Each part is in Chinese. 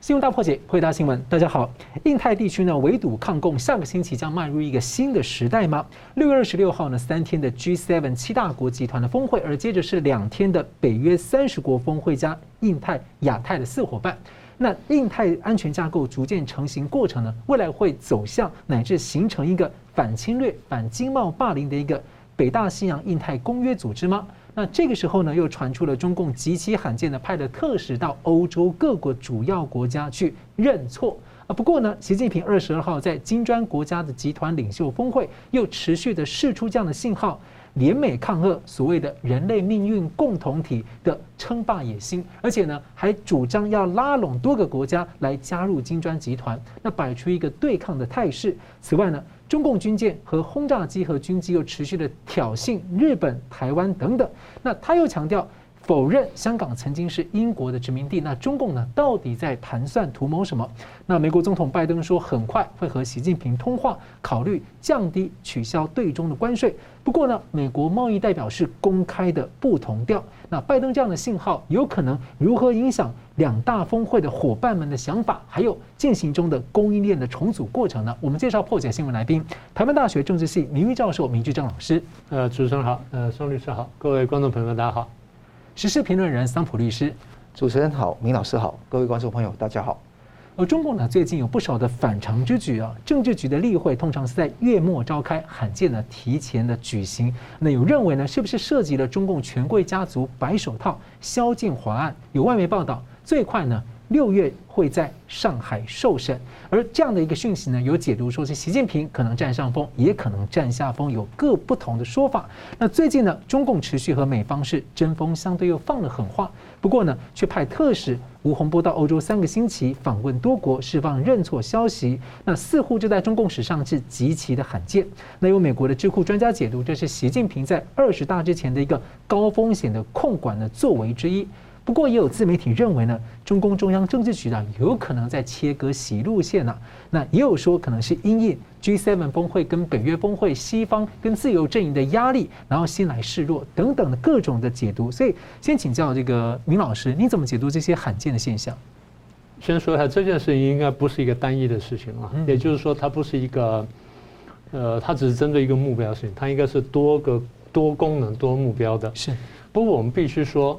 新闻大破解，回答新闻。大家好，印太地区呢围堵抗共，下个星期将迈入一个新的时代吗？六月二十六号呢，三天的 G7 七大国集团的峰会，而接着是两天的北约三十国峰会加印太、亚太的四伙伴。那印太安全架构逐渐成型过程呢，未来会走向乃至形成一个反侵略、反经贸霸凌的一个北大西洋印太公约组织吗？那这个时候呢，又传出了中共极其罕见的派了特使到欧洲各国主要国家去认错啊。不过呢，习近平二十二号在金砖国家的集团领袖峰会又持续的释出这样的信号，联美抗俄所谓的人类命运共同体的称霸野心，而且呢，还主张要拉拢多个国家来加入金砖集团，那摆出一个对抗的态势。此外呢，中共军舰和轰炸机和军机又持续的挑衅日本、台湾等等。那他又强调否认香港曾经是英国的殖民地。那中共呢，到底在盘算图谋什么？那美国总统拜登说很快会和习近平通话，考虑降低、取消对中的关税。不过呢，美国贸易代表是公开的不同调。那拜登这样的信号有可能如何影响两大峰会的伙伴们的想法，还有进行中的供应链的重组过程呢？我们介绍破解新闻来宾，台湾大学政治系名誉教授明居正老师。呃，主持人好，呃，宋律师好，各位观众朋友们大家好。时事评论人桑普律师，主持人好，明老师好，各位观众朋友大家好。而中共呢，最近有不少的反常之举啊。政治局的例会通常是在月末召开，罕见的提前的举行。那有认为呢，是不是涉及了中共权贵家族白手套肖建华案？有外媒报道，最快呢。六月会在上海受审，而这样的一个讯息呢，有解读说是习近平可能占上风，也可能占下风，有各不同的说法。那最近呢，中共持续和美方是针锋相对，又放了狠话，不过呢，却派特使吴洪波到欧洲三个星期访问多国，释放认错消息。那似乎这在中共史上是极其的罕见。那有美国的智库专家解读，这是习近平在二十大之前的一个高风险的控管的作为之一。不过也有自媒体认为呢，中共中央政治局啊有可能在切割洗路线呢、啊。那也有说可能是因应 G7 峰会跟北约峰会，西方跟自由阵营的压力，然后先来示弱等等的各种的解读。所以先请教这个明老师，你怎么解读这些罕见的现象？先说一下这件事情应该不是一个单一的事情啊，也就是说它不是一个，呃，它只是针对一个目标的事情，它应该是多个多功能多目标的。是，不过我们必须说。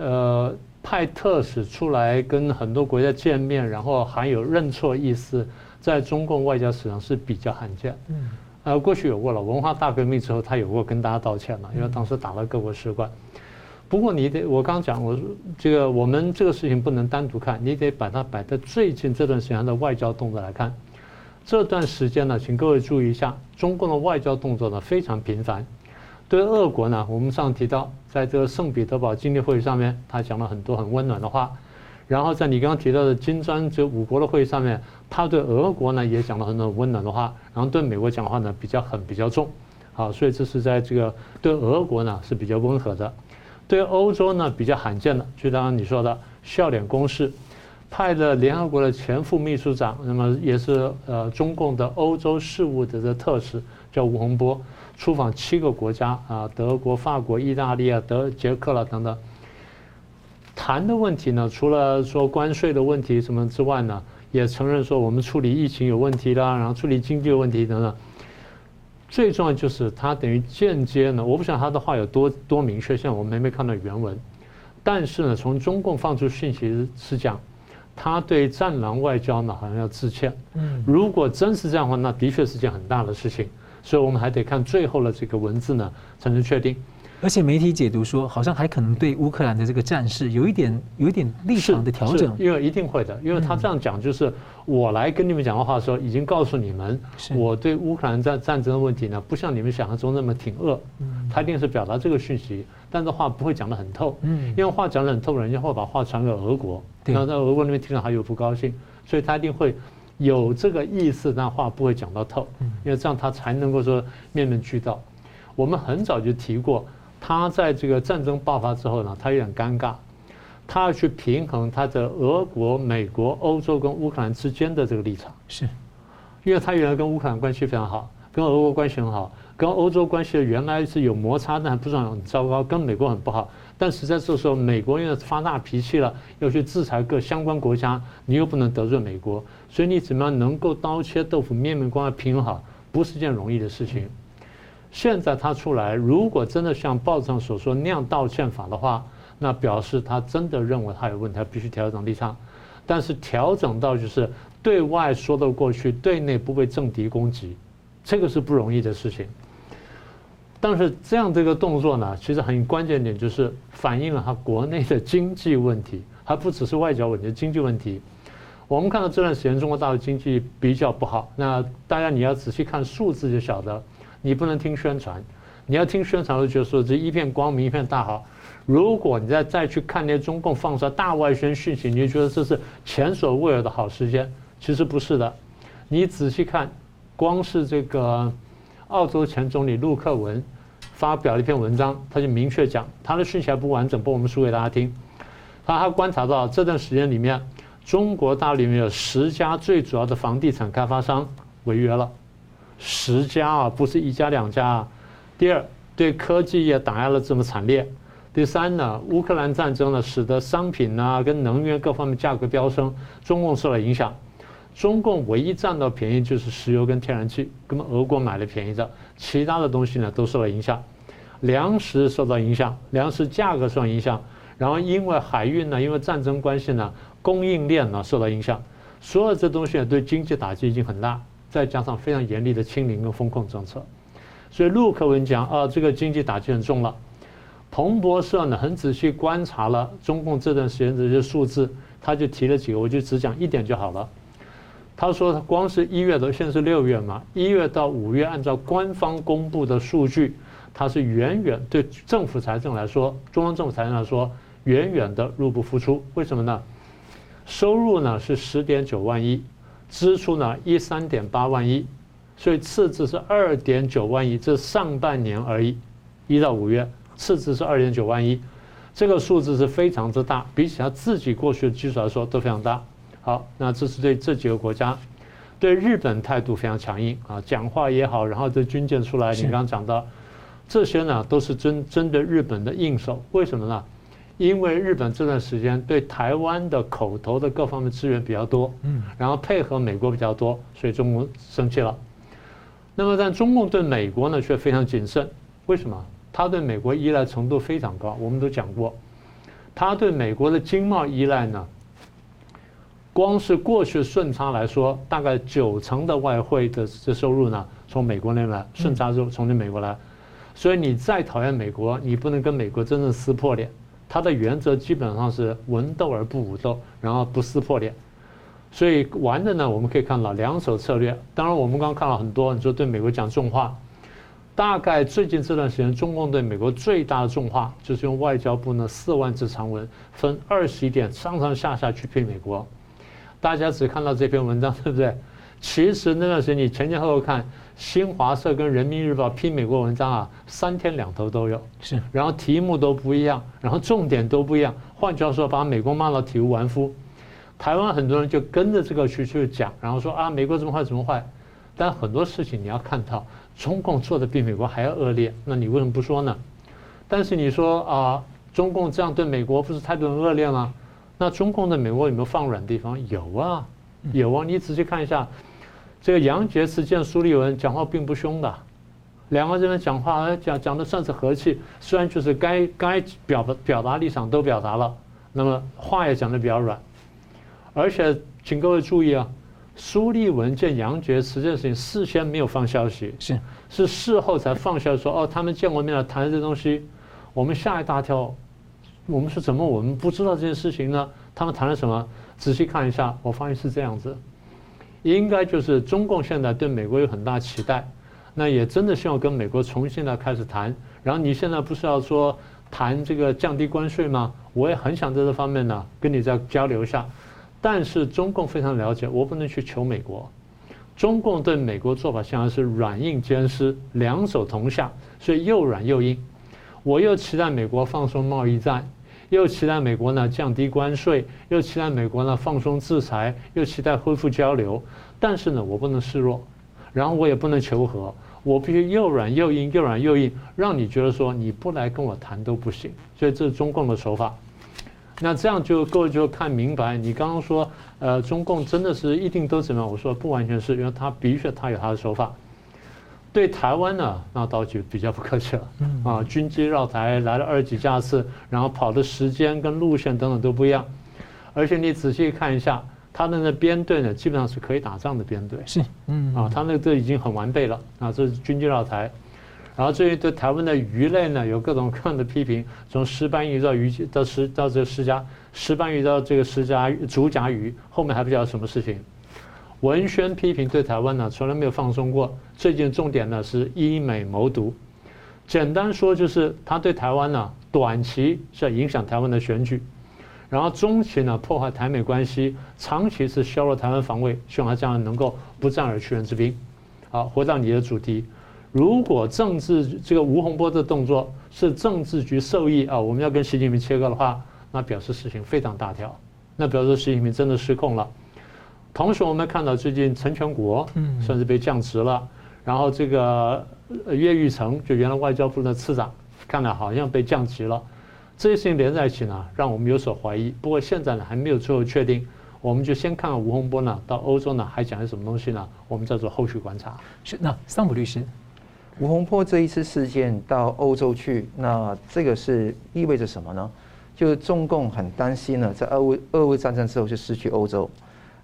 呃，派特使出来跟很多国家见面，然后含有认错意思，在中共外交史上是比较罕见。嗯，呃，过去有过了，文化大革命之后，他有过跟大家道歉了，因为当时打了各国使馆。不过你得，我刚讲，我这个我们这个事情不能单独看，你得把它摆在最近这段时间的外交动作来看。这段时间呢，请各位注意一下，中共的外交动作呢非常频繁。对俄国呢，我们上提到，在这个圣彼得堡经济会议上面，他讲了很多很温暖的话。然后在你刚刚提到的金砖这五国的会议上面，他对俄国呢也讲了很多温暖的话。然后对美国讲话呢比较狠比较重，好，所以这是在这个对俄国呢是比较温和的。对欧洲呢比较罕见的，就刚刚你说的笑脸攻势，派了联合国的前副秘书长，那么也是呃中共的欧洲事务的这特使，叫吴洪波。出访七个国家啊，德国、法国、意大利啊、德、捷克了等等。谈的问题呢，除了说关税的问题什么之外呢，也承认说我们处理疫情有问题啦，然后处理经济有问题等等。最重要就是他等于间接呢，我不想他的话有多多明确，现在我们没没看到原文。但是呢，从中共放出讯息是讲，他对战狼外交呢好像要致歉。嗯，如果真是这样的话，那的确是件很大的事情。所以我们还得看最后的这个文字呢，才能确定。而且媒体解读说，好像还可能对乌克兰的这个战事有一点、有一点立场的调整。因为一定会的，因为他这样讲，就是我来跟你们讲的话的时候，已经告诉你们，我对乌克兰战战争的问题呢，不像你们想象中那么挺恶。他一定是表达这个讯息，但这话不会讲得很透。嗯，因为话讲得很透，人家会把话传给俄国，然后在俄国那边听了还有不高兴，所以他一定会。有这个意思，但话不会讲到透，因为这样他才能够说面面俱到。我们很早就提过，他在这个战争爆发之后呢，他有点尴尬，他要去平衡他的俄国、美国、欧洲跟乌克兰之间的这个立场。是，因为他原来跟乌克兰关系非常好，跟俄国关系很好，跟欧洲关系原来是有摩擦，但不算很糟糕，跟美国很不好。但是在这时候，美国又发大脾气了，要去制裁各相关国家，你又不能得罪美国，所以你怎么样能够刀切豆腐面面观的平衡好，不是件容易的事情。现在他出来，如果真的像报纸上所说那样道歉法的话，那表示他真的认为他有问题，他必须调整立场。但是调整到就是对外说得过去，对内不被政敌攻击，这个是不容易的事情。但是这样这个动作呢，其实很关键点就是反映了他国内的经济问题，还不只是外交问题，经济问题。我们看到这段时间中国大陆经济比较不好，那大家你要仔细看数字就晓得，你不能听宣传，你要听宣传就说这一片光明一片大好。如果你再再去看那些中共放出来大外宣讯息，你就觉得这是前所未有的好时间，其实不是的。你仔细看，光是这个。澳洲前总理陆克文发表了一篇文章，他就明确讲，他的讯息还不完整，不过我们说给大家听。他他观察到这段时间里面，中国大陆里面有十家最主要的房地产开发商违约了，十家啊，不是一家两家啊。第二，对科技业打压了这么惨烈。第三呢，乌克兰战争呢，使得商品啊跟能源各方面价格飙升，中共受了影响。中共唯一占到便宜就是石油跟天然气，根本俄国买了便宜的，其他的东西呢都受到影响，粮食受到影响，粮食价格受到影响，然后因为海运呢，因为战争关系呢，供应链呢受到影响，所有这东西呢对经济打击已经很大，再加上非常严厉的清零跟风控政策，所以陆克文讲啊，这个经济打击很重了。彭博社呢很仔细观察了中共这段时间的这些数字，他就提了几个，我就只讲一点就好了。他说：“他光是一月的，现在是六月嘛，一月到五月，按照官方公布的数据，它是远远对政府财政来说，中央政府财政来说，远远的入不敷出。为什么呢？收入呢是十点九万亿，支出呢一三点八万亿，所以赤字是二点九万亿。这上半年而已，一到五月，赤字是二点九万亿，这个数字是非常之大，比起他自己过去的基础来说都非常大。”好，那这是对这几个国家，对日本态度非常强硬啊，讲话也好，然后这军舰出来，你刚刚讲到这些呢，都是针针对日本的硬手。为什么呢？因为日本这段时间对台湾的口头的各方面资源比较多，嗯，然后配合美国比较多，所以中国生气了。那么但中共对美国呢却非常谨慎，为什么？他对美国依赖程度非常高，我们都讲过，他对美国的经贸依赖呢。光是过去顺差来说，大概九成的外汇的这收入呢，从美国那边，顺差就从你美国来。所以你再讨厌美国，你不能跟美国真正撕破脸。他的原则基本上是文斗而不武斗，然后不撕破脸。所以玩的呢，我们可以看到两手策略。当然，我们刚刚看了很多，你说对美国讲重话。大概最近这段时间，中共对美国最大的重话，就是用外交部呢四万字长文，分二十一点上上下下去批美国。大家只看到这篇文章，对不对？其实那段时间你前前后后看，新华社跟人民日报批美国文章啊，三天两头都有。是，然后题目都不一样，然后重点都不一样。换句话说，把美国骂到体无完肤。台湾很多人就跟着这个去去讲，然后说啊，美国怎么坏怎么坏。但很多事情你要看到，中共做的比美国还要恶劣，那你为什么不说呢？但是你说啊，中共这样对美国不是态度很恶劣吗？那中共的美国有没有放软地方？有啊，有啊。你仔细看一下，这个杨洁篪见苏立文讲话并不凶的，两个人讲话讲讲的算是和气，虽然就是该该表表达立场都表达了，那么话也讲的比较软。而且请各位注意啊，苏立文见杨洁篪这件事情事先没有放消息，是是事后才放消息说哦，他们见过面了，谈这东西，我们吓一大跳。我们是怎么我们不知道这件事情呢？他们谈了什么？仔细看一下，我发现是这样子，应该就是中共现在对美国有很大期待，那也真的希望跟美国重新来开始谈。然后你现在不是要说谈这个降低关税吗？我也很想在这方面呢跟你再交流一下。但是中共非常了解，我不能去求美国。中共对美国做法现在是软硬兼施，两手同下，所以又软又硬。我又期待美国放松贸易战，又期待美国呢降低关税，又期待美国呢放松制裁，又期待恢复交流。但是呢，我不能示弱，然后我也不能求和，我必须又软又硬，又软又硬，让你觉得说你不来跟我谈都不行。所以这是中共的手法。那这样就各位就看明白，你刚刚说，呃，中共真的是一定都怎么样？我说不完全是，因为他的确他有他的手法。对台湾呢，那倒就比较不客气了。啊，军机绕台来了二十几架次，然后跑的时间跟路线等等都不一样。而且你仔细看一下，他的那编队呢，基本上是可以打仗的编队。是，嗯，啊，他那个都已经很完备了。啊，这是军机绕台。然后至于对台湾的鱼类呢，有各种各样的批评，从石斑鱼到鱼到石到这个石家石斑鱼到这个石家竹筴鱼，后面还不知道什么事情。文宣批评对台湾呢，从来没有放松过。最近重点呢是医美谋独，简单说就是他对台湾呢，短期是要影响台湾的选举，然后中期呢破坏台美关系，长期是削弱台湾防卫，希望他这样能够不战而屈人之兵。好，回到你的主题。如果政治这个吴洪波的动作是政治局授意啊，我们要跟习近平切割的话，那表示事情非常大条，那表示习近平真的失控了。同时，我们看到最近陈全国算是被降职了，然后这个岳玉成就原来外交部的次长，看来好像被降级了。这些事情连在一起呢，让我们有所怀疑。不过现在呢，还没有最后确定。我们就先看看吴洪波呢，到欧洲呢还讲些什么东西呢？我们再做后续观察。是，那桑普律师。吴洪波这一次事件到欧洲去，那这个是意味着什么呢？就是中共很担心呢，在俄乌俄乌战争之后就失去欧洲，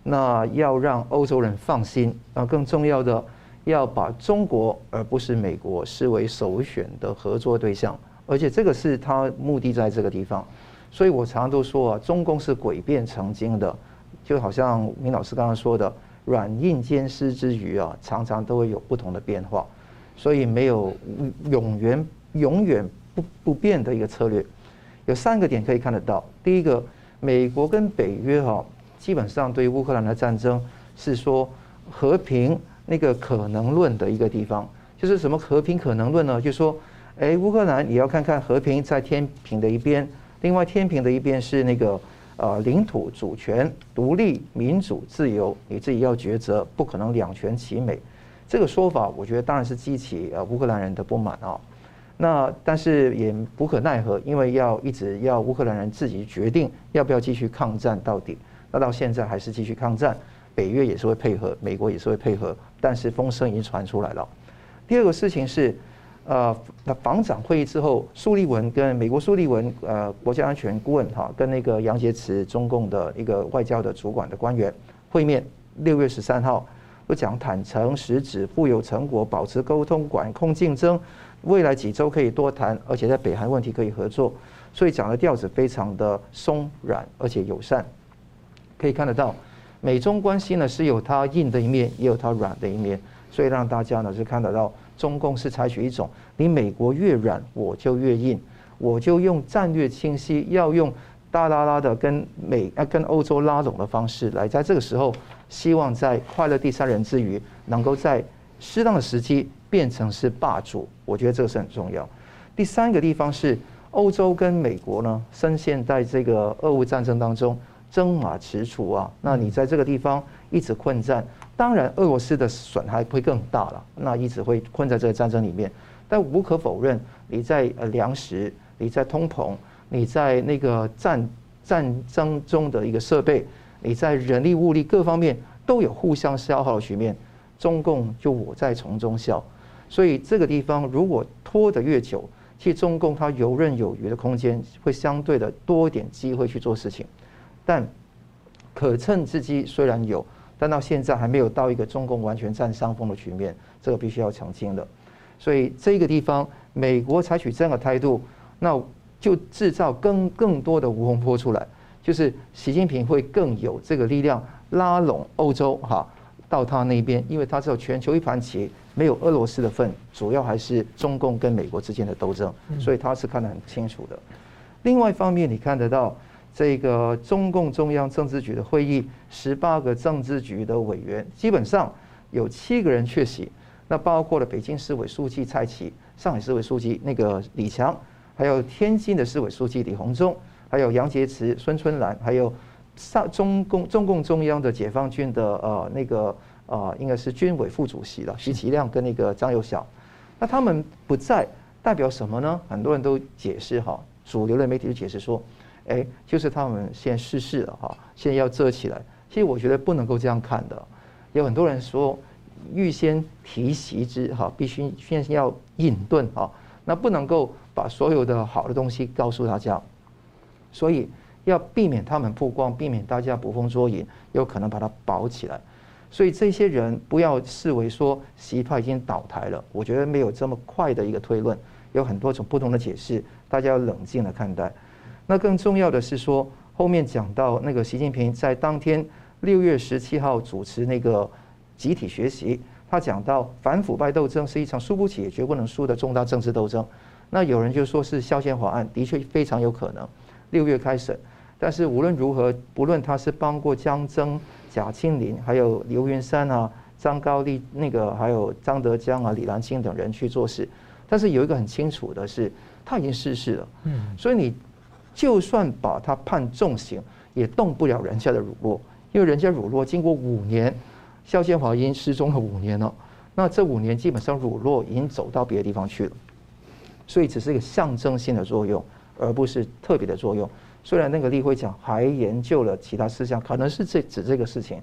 那要让欧洲人放心，那更重要的要把中国而不是美国视为首选的合作对象，而且这个是他目的在这个地方。所以我常常都说啊，中共是诡辩成精的，就好像明老师刚刚说的，软硬兼施之余啊，常常都会有不同的变化。所以没有永远永远不不变的一个策略，有三个点可以看得到。第一个，美国跟北约哈，基本上对于乌克兰的战争是说和平那个可能论的一个地方，就是什么和平可能论呢？就是说，哎，乌克兰也要看看和平在天平的一边，另外天平的一边是那个呃领土主权、独立、民主、自由，你自己要抉择，不可能两全其美。这个说法，我觉得当然是激起呃乌克兰人的不满啊。那但是也无可奈何，因为要一直要乌克兰人自己决定要不要继续抗战到底。那到现在还是继续抗战，北约也是会配合，美国也是会配合，但是风声已经传出来了。第二个事情是，呃，那防长会议之后，苏立文跟美国苏立文呃国家安全顾问哈，跟那个杨洁篪中共的一个外交的主管的官员会面，六月十三号。不讲坦诚、实质、富有成果、保持沟通、管控竞争，未来几周可以多谈，而且在北韩问题可以合作，所以讲的调子非常的松软而且友善。可以看得到，美中关系呢是有它硬的一面，也有它软的一面，所以让大家呢是看得到，中共是采取一种你美国越软我就越硬，我就用战略清晰，要用大剌剌的跟美啊跟欧洲拉拢的方式来，在这个时候。希望在快乐第三人之余，能够在适当的时机变成是霸主，我觉得这个是很重要。第三个地方是欧洲跟美国呢，深陷在这个俄乌战争当中，争马驰黜啊。那你在这个地方一直困战，当然俄罗斯的损害会更大了。那一直会困在这个战争里面，但无可否认，你在呃粮食，你在通膨，你在那个战战争中的一个设备。你在人力物力各方面都有互相消耗的局面，中共就我在从中笑，所以这个地方如果拖得越久，其实中共它游刃有余的空间会相对的多一点机会去做事情，但可乘之机虽然有，但到现在还没有到一个中共完全占上风的局面，这个必须要澄清的。所以这个地方美国采取这样的态度，那就制造更更多的吴洪波出来。就是习近平会更有这个力量拉拢欧洲哈到他那边，因为他知道全球一盘棋没有俄罗斯的份，主要还是中共跟美国之间的斗争，所以他是看得很清楚的。另外一方面，你看得到这个中共中央政治局的会议，十八个政治局的委员，基本上有七个人缺席，那包括了北京市委书记蔡奇、上海市委书记那个李强，还有天津的市委书记李鸿忠。还有杨洁篪、孙春兰，还有上中共中共中央的解放军的呃那个、呃，应该是军委副主席了，徐其亮跟那个张又晓。那他们不在，代表什么呢？很多人都解释哈，主流的媒体就解释说，哎，就是他们先逝世了哈，现在要遮起来。其实我觉得不能够这样看的，有很多人说预先提袭之哈，必须先要隐遁哈，那不能够把所有的好的东西告诉大家，所以要避免他们曝光，避免大家捕风捉影，有可能把它保起来。所以这些人不要视为说习派已经倒台了，我觉得没有这么快的一个推论，有很多种不同的解释，大家要冷静的看待。那更重要的是说，后面讲到那个习近平在当天六月十七号主持那个集体学习，他讲到反腐败斗争是一场输不起也绝不能输的重大政治斗争。那有人就说是肖宪华案，的确非常有可能六月开审，但是无论如何，不论他是帮过江增。贾庆林，还有刘云山啊、张高丽那个，还有张德江啊、李兰清等人去做事，但是有一个很清楚的是，他已经逝世了。嗯，所以你就算把他判重刑，也动不了人家的乳酪，因为人家乳酪经过五年，肖建华已经失踪了五年了，那这五年基本上乳酪已经走到别的地方去了，所以只是一个象征性的作用，而不是特别的作用。虽然那个例会讲还研究了其他事项，可能是这指这个事情，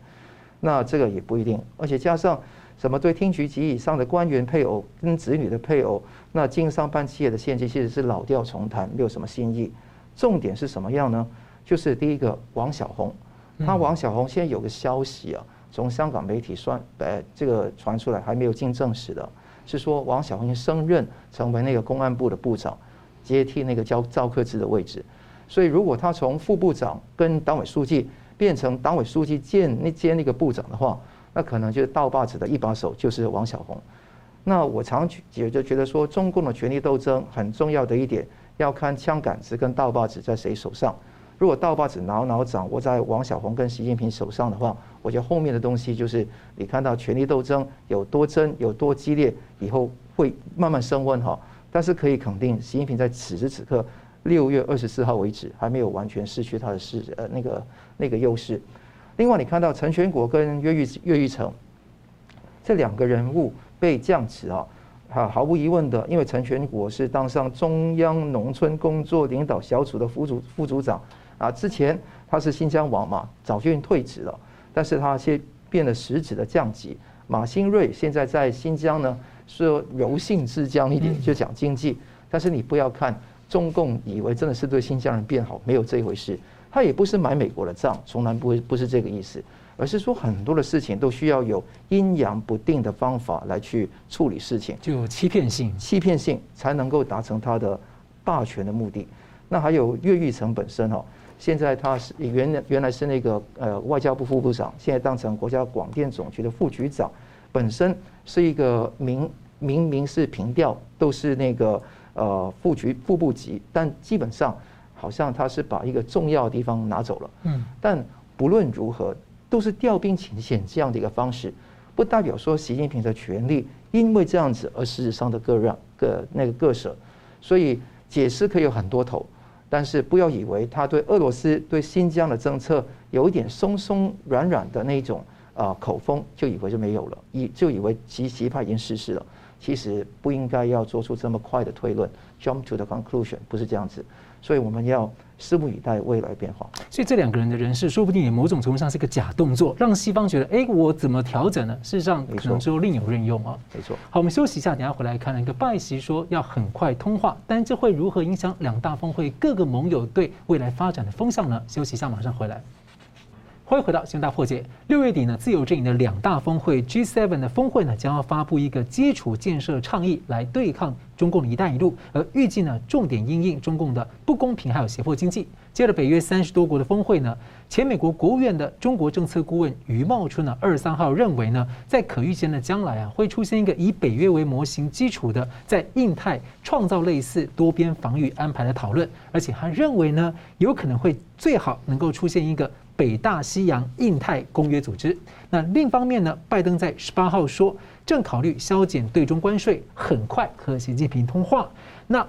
那这个也不一定。而且加上什么对厅局级以上的官员配偶跟子女的配偶，那经商办企业的限制其实是老调重弹，没有什么新意。重点是什么样呢？就是第一个王小红，他王小红现在有个消息啊，从香港媒体算，呃，这个传出来还没有经证实的，是说王小红升任成为那个公安部的部长，接替那个叫赵克志的位置。所以，如果他从副部长跟党委书记变成党委书记兼那兼那个部长的话，那可能就是倒把子的一把手就是王小红。那我常也就觉得说，中共的权力斗争很重要的一点，要看枪杆子跟盗把子在谁手上。如果盗把子牢牢掌握在王小红跟习近平手上的话，我觉得后面的东西就是你看到权力斗争有多真有多激烈，以后会慢慢升温哈。但是可以肯定，习近平在此时此刻。六月二十四号为止，还没有完全失去他的势呃那个那个优势。另外，你看到陈全国跟岳玉岳玉成这两个人物被降职啊，哈，毫无疑问的，因为陈全国是当上中央农村工作领导小组的副组副组长啊，之前他是新疆王嘛，早就退职了，但是他却变了实质的降级。马兴瑞现在在新疆呢，说柔性之疆一点，就讲经济，但是你不要看。中共以为真的是对新疆人变好，没有这一回事。他也不是买美国的账，从来不会不是这个意思，而是说很多的事情都需要有阴阳不定的方法来去处理事情，就有欺骗性，欺骗性才能够达成他的霸权的目的。那还有岳玉成本身哦，现在他是原原来是那个呃外交部副部长，现在当成国家广电总局的副局长，本身是一个明明明是平调，都是那个。呃，副局副部级，但基本上好像他是把一个重要的地方拿走了。嗯，但不论如何，都是调兵遣将这样的一个方式，不代表说习近平的权力因为这样子而事实上的割让、割那个割舍。所以解释可以有很多头，但是不要以为他对俄罗斯对新疆的政策有一点松松软软的那种啊口风，就以为就没有了，以就以为习习派已经逝世了。其实不应该要做出这么快的推论，jump to the conclusion，不是这样子，所以我们要拭目以待未来变化。所以这两个人的人事，说不定也某种程度上是个假动作，让西方觉得，哎，我怎么调整呢？事实上，可能之后另有任用啊。没错。好，我们休息一下，等下回来看一个拜习说要很快通话，但这会如何影响两大峰会各个盟友对未来发展的风向呢？休息一下，马上回来。欢迎回到新闻大破解。六月底呢，自由阵营的两大峰会 G7 的峰会呢，将要发布一个基础建设倡议来对抗中共的一带一路，而预计呢，重点因应中共的不公平还有胁迫经济。接着北约三十多国的峰会呢，前美国国务院的中国政策顾问余茂春呢，二十三号认为呢，在可预见的将来啊，会出现一个以北约为模型基础的在印太创造类似多边防御安排的讨论，而且他认为呢，有可能会最好能够出现一个。北大西洋印太公约组织。那另一方面呢，拜登在十八号说，正考虑削减对中关税，很快和习近平通话。那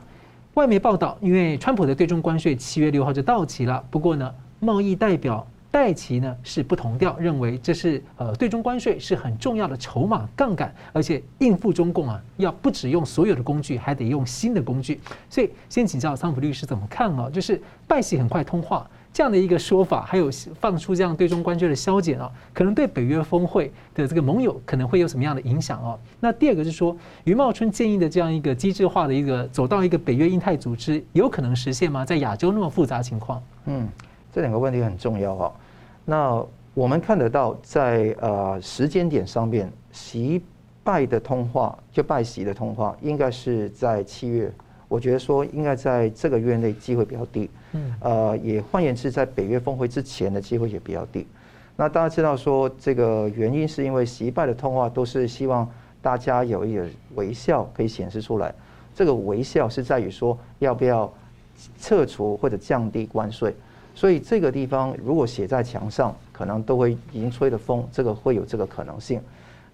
外媒报道，因为川普的对中关税七月六号就到期了，不过呢，贸易代表戴奇呢是不同调，认为这是呃对中关税是很重要的筹码杠杆，而且应付中共啊要不只用所有的工具，还得用新的工具。所以先请教桑普律师怎么看啊？就是拜习很快通话这样的一个说法，还有放出这样对中关税的削减啊，可能对北约峰会的这个盟友可能会有什么样的影响啊？那第二个是说，余茂春建议的这样一个机制化的一个走到一个北约印太组织，有可能实现吗？在亚洲那么复杂情况，嗯，这两个问题很重要啊。那我们看得到在，在呃时间点上面，习拜的通话就拜习的通话，应该是在七月。我觉得说应该在这个月内机会比较低。嗯。呃，也换言之，在北约峰会之前的机会也比较低。那大家知道说，这个原因是因为习拜的通话都是希望大家有一点微笑可以显示出来。这个微笑是在于说要不要撤除或者降低关税。所以这个地方如果写在墙上，可能都会已经吹了风，这个会有这个可能性。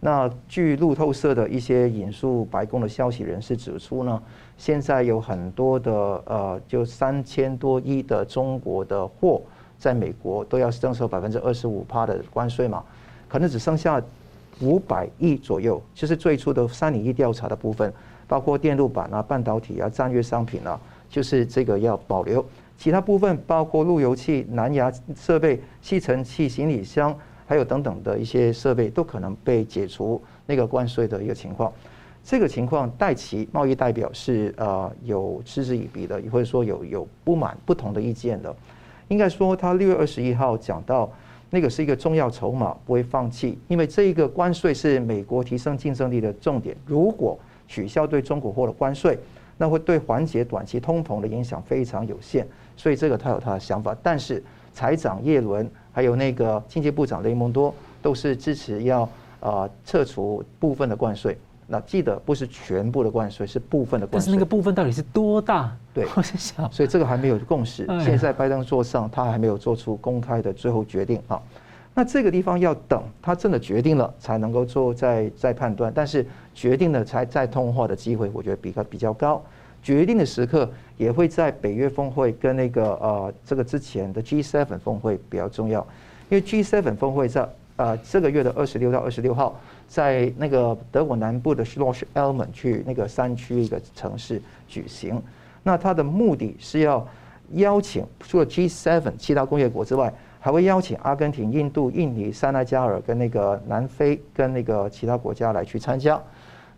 那据路透社的一些引述白宫的消息人士指出呢，现在有很多的呃，就三千多亿的中国的货在美国都要征收百分之二十五趴的关税嘛，可能只剩下五百亿左右，就是最初的三零一调查的部分，包括电路板啊、半导体啊、战略商品啊，就是这个要保留。其他部分包括路由器、蓝牙设备、吸尘器、行李箱，还有等等的一些设备，都可能被解除那个关税的一个情况。这个情况，戴奇贸易代表是呃有嗤之以鼻的，或者说有有不满、不同的意见的。应该说，他六月二十一号讲到，那个是一个重要筹码，不会放弃，因为这一个关税是美国提升竞争力的重点。如果取消对中国货的关税，那会对缓解短期通膨的影响非常有限。所以这个他有他的想法，但是财长叶伦还有那个经济部长雷蒙多都是支持要啊撤除部分的关税。那记得不是全部的关税，是部分的关税。但是那个部分到底是多大？对，我在想，所以这个还没有共识。现在拜登桌上他还没有做出公开的最后决定啊。那这个地方要等他真的决定了才能够做再再判断，但是决定了才再通话的机会，我觉得比较比较高。决定的时刻也会在北约峰会跟那个呃这个之前的 G7 峰会比较重要，因为 G7 峰会在呃这个月的二十六到二十六号在那个德国南部的 Schloss Elmen 去那个山区一个城市举行，那它的目的是要邀请除了 G7 七大工业国之外，还会邀请阿根廷、印度、印尼、塞内加尔跟那个南非跟那个其他国家来去参加。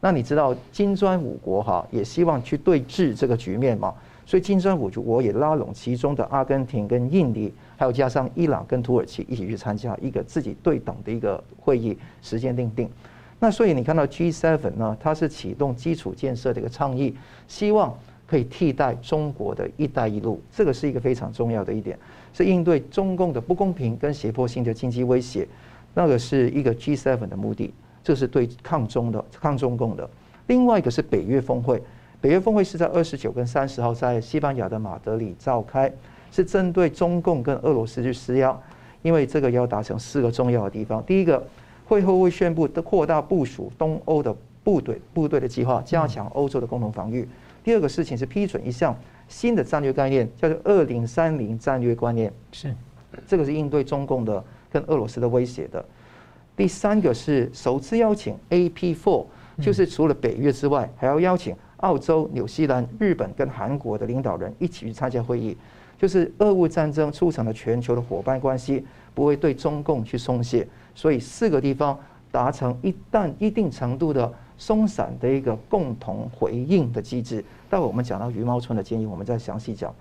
那你知道金砖五国哈也希望去对峙这个局面嘛？所以金砖五国也拉拢其中的阿根廷跟印尼，还有加上伊朗跟土耳其一起去参加一个自己对等的一个会议，时间定定。那所以你看到 G7 呢，它是启动基础建设的一个倡议，希望可以替代中国的一带一路，这个是一个非常重要的一点，是应对中共的不公平跟胁迫性的经济威胁，那个是一个 G7 的目的。这是对抗中的抗中共的，另外一个是北约峰会。北约峰会是在二十九跟三十号在西班牙的马德里召开，是针对中共跟俄罗斯去施压，因为这个要达成四个重要的地方。第一个，会后会宣布的扩大部署东欧的部队部队的计划，加强欧洲的共同防御。第二个事情是批准一项新的战略概念，叫做二零三零战略观念，是这个是应对中共的跟俄罗斯的威胁的。第三个是首次邀请 AP Four，就是除了北约之外，还要邀请澳洲、纽西兰、日本跟韩国的领导人一起去参加会议。就是俄乌战争促成了全球的伙伴关系，不会对中共去松懈，所以四个地方达成一旦一定程度的松散的一个共同回应的机制。待会我们讲到余茂春的建议，我们再详细讲。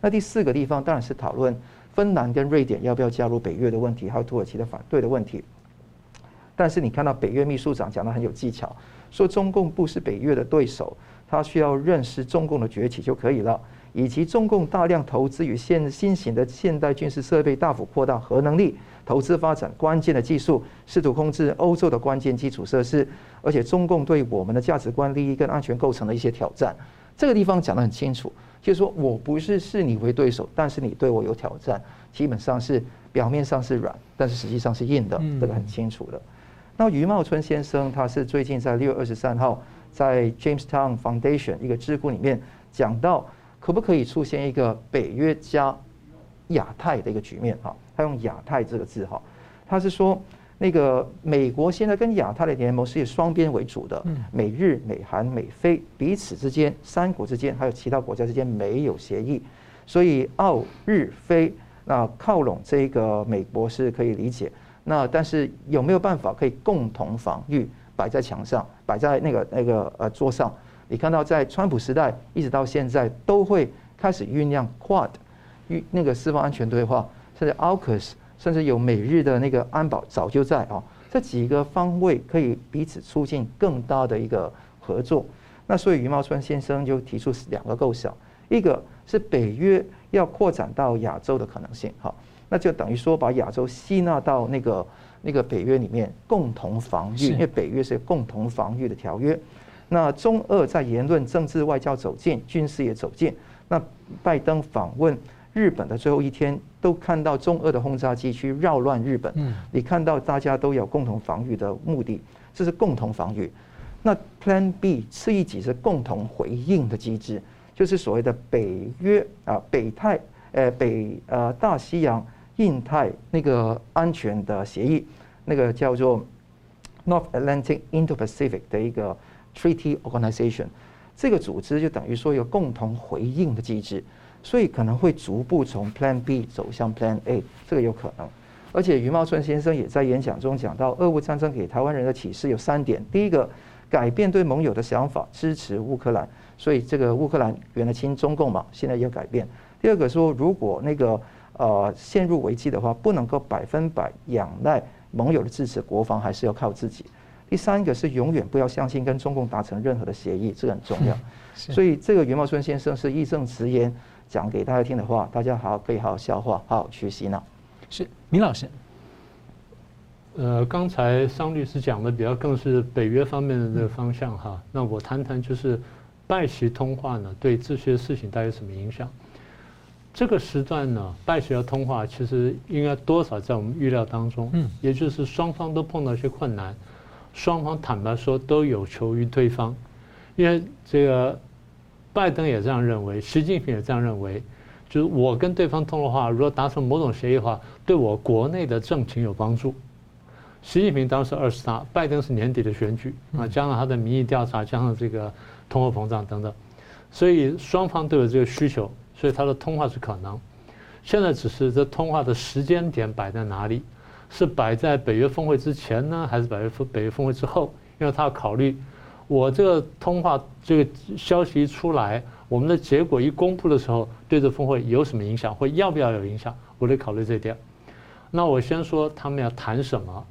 那第四个地方当然是讨论芬兰跟瑞典要不要加入北约的问题，还有土耳其的反对的问题。但是你看到北约秘书长讲的很有技巧，说中共不是北约的对手，他需要认识中共的崛起就可以了，以及中共大量投资于现新型的现代军事设备，大幅扩大核能力，投资发展关键的技术，试图控制欧洲的关键基础设施，而且中共对我们的价值观、利益跟安全构成了一些挑战。这个地方讲得很清楚，就是说我不是视你为对手，但是你对我有挑战，基本上是表面上是软，但是实际上是硬的，这个很清楚的。那余茂春先生，他是最近在六月二十三号在 Jamestown Foundation 一个智库里面讲到，可不可以出现一个北约加亚太的一个局面？哈，他用亚太这个字哈，他是说那个美国现在跟亚太的联盟是以双边为主的，美日、美韩、美菲彼此之间三国之间还有其他国家之间没有协议，所以澳日菲那靠拢这个美国是可以理解，那但是有没有办法可以共同防御？摆在墙上，摆在那个那个呃桌上，你看到在川普时代一直到现在都会开始酝酿 Quad，那个四方安全对话，甚至 AUKUS，甚至有美日的那个安保早就在啊，这几个方位可以彼此促进更大的一个合作。那所以余茂春先生就提出两个构想，一个是北约要扩展到亚洲的可能性，哈，那就等于说把亚洲吸纳到那个。那个北约里面共同防御，因为北约是共同防御的条约。那中俄在言论、政治、外交走近，军事也走近。那拜登访问日本的最后一天，都看到中俄的轰炸机去扰乱日本。你看到大家都有共同防御的目的，这是共同防御。那 Plan B 是一级是共同回应的机制，就是所谓的北约啊，北太呃北呃大西洋。印太那个安全的协议，那个叫做 North Atlantic Indo-Pacific 的一个 Treaty Organization，这个组织就等于说有共同回应的机制，所以可能会逐步从 Plan B 走向 Plan A，这个有可能。而且余茂春先生也在演讲中讲到，俄乌战争给台湾人的启示有三点：第一个，改变对盟友的想法，支持乌克兰，所以这个乌克兰原来亲中共嘛，现在要改变；第二个说，如果那个呃，陷入危机的话，不能够百分百仰赖盟友的支持，国防还是要靠自己。第三个是永远不要相信跟中共达成任何的协议，这个很重要。所以这个袁茂春先生是义正辞严讲给大家听的话，大家好可以好好消化，好好去洗脑。是明老师，呃，刚才桑律师讲的比较更是北约方面的这个方向哈，那我谈谈就是拜习通话呢，对这些事情带有什么影响？这个时段呢，拜习要通话，其实应该多少在我们预料当中。嗯，也就是双方都碰到一些困难，双方坦白说都有求于对方，因为这个拜登也这样认为，习近平也这样认为，就是我跟对方通了话，如果达成某种协议的话，对我国内的政情有帮助。习近平当时二十大，拜登是年底的选举啊，加上他的民意调查，加上这个通货膨胀等等，所以双方都有这个需求。所以他的通话是可能，现在只是这通话的时间点摆在哪里，是摆在北约峰会之前呢，还是摆在北约峰会之后？因为他要考虑，我这个通话这个消息一出来，我们的结果一公布的时候，对这峰会有什么影响，或要不要有影响？我得考虑这点。那我先说他们要谈什么，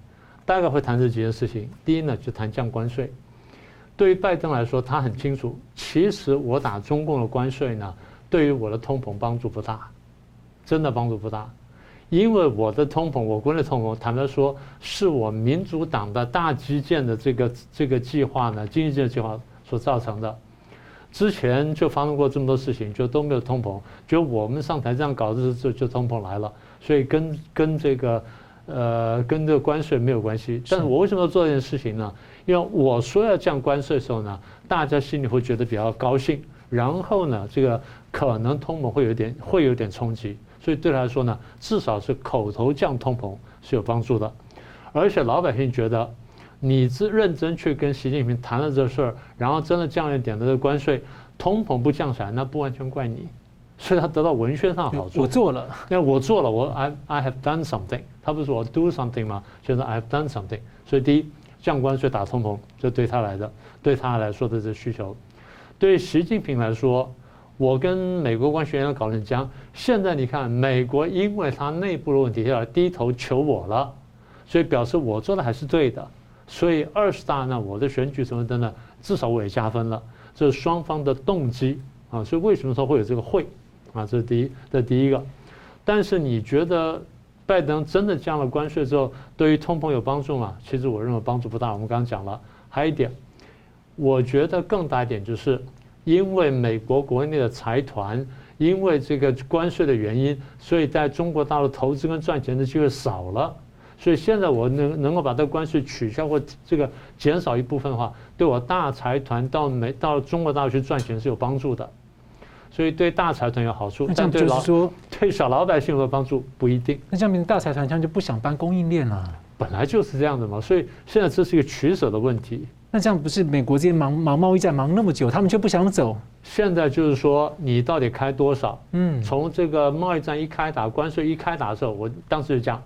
大概会谈这几件事情。第一呢，就谈降关税。对于拜登来说，他很清楚，其实我打中共的关税呢。对于我的通膨帮助不大，真的帮助不大，因为我的通膨，我国内通膨，坦白说，是我民主党的大基建的这个这个计划呢，经济建设计划所造成的。之前就发生过这么多事情，就都没有通膨，就我们上台这样搞的时候，就通膨来了，所以跟跟这个呃跟这个关税没有关系。但是我为什么要做这件事情呢？因为我说要降关税的时候呢，大家心里会觉得比较高兴。然后呢，这个可能通膨会有点会有点冲击，所以对他来说呢，至少是口头降通膨是有帮助的，而且老百姓觉得，你是认真去跟习近平谈了这事儿，然后真的降了一点的这个关税，通膨不降下来，那不完全怪你，所以他得到文宣上好处。我做了，因为我做了，我 I I have done something，他不是说我 do something 吗？就是 I have done something，所以第一降关税打通膨，这对他来的，对他来说的这需求。对习近平来说，我跟美国关系人员搞成僵。现在你看，美国因为他内部的问题要低头求我了，所以表示我做的还是对的。所以二十大呢，我的选举什么的呢，至少我也加分了。这是双方的动机啊。所以为什么说会有这个会啊？这是第一，这是第一个。但是你觉得拜登真的降了关税之后，对于通膨有帮助吗？其实我认为帮助不大。我们刚刚讲了，还有一点。我觉得更大一点就是，因为美国国内的财团，因为这个关税的原因，所以在中国大陆投资跟赚钱的机会少了。所以现在我能能够把这个关税取消或这个减少一部分的话，对我大财团到美到中国大陆去赚钱是有帮助的。所以对大财团有好处，但对老对小老百姓有帮助不一定。那这样大财团这样就不想搬供应链了。本来就是这样的嘛，所以现在这是一个取舍的问题。那这样不是美国这些忙忙贸易战忙那么久，他们就不想走？现在就是说，你到底开多少？嗯，从这个贸易战一开打，关税一开打的时候，我当时就讲，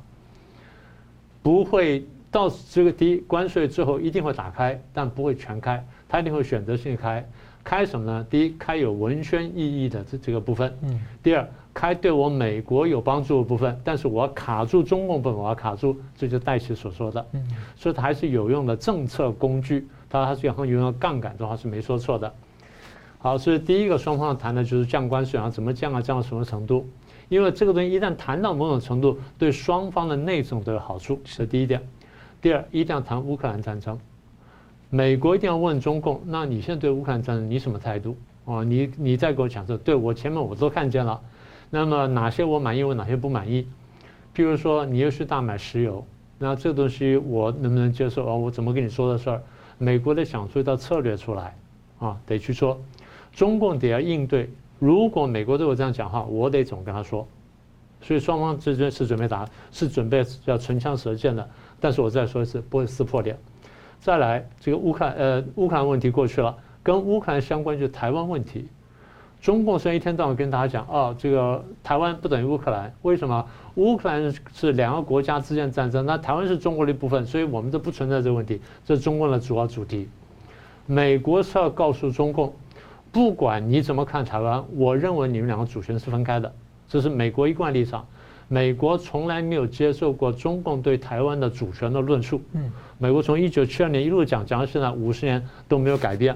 不会到这个第一关税之后一定会打开，但不会全开，他一定会选择性开。开什么呢？第一，开有文宣意义的这这个部分。嗯。第二。开对我美国有帮助的部分，但是我要卡住中共部分，我要卡住，这就戴琪所说的，嗯所以它还是有用的政策工具，当然他是要用到杠杆的话是没说错的。好，所以第一个双方谈的就是降关税啊，怎么降啊，降到什么程度？因为这个东西一旦谈到某种程度，对双方的内政都有好处，是第一点。第二，一定要谈乌克兰战争，美国一定要问中共，那你现在对乌克兰战争你什么态度？哦，你你再给我讲这，对我前面我都看见了。那么哪些我满意，我哪些不满意？譬如说，你又去大买石油，那这个东西我能不能接受啊？我怎么跟你说的事儿？美国得想出一套策略出来，啊，得去说，中共得要应对。如果美国对我这样讲话，我得怎么跟他说？所以双方之间是准备打，是准备要唇枪舌剑的。但是我再说一次，不会撕破脸。再来，这个乌克兰呃乌克兰问题过去了，跟乌克兰相关就是台湾问题。中共虽然一天到晚跟大家讲，哦，这个台湾不等于乌克兰，为什么？乌克兰是两个国家之间战争，那台湾是中国的一部分，所以我们都不存在这个问题。这是中共的主要主题。美国是要告诉中共，不管你怎么看台湾，我认为你们两个主权是分开的，这是美国一贯立场。美国从来没有接受过中共对台湾的主权的论述。嗯，美国从一九七二年一路讲讲到现在五十年都没有改变。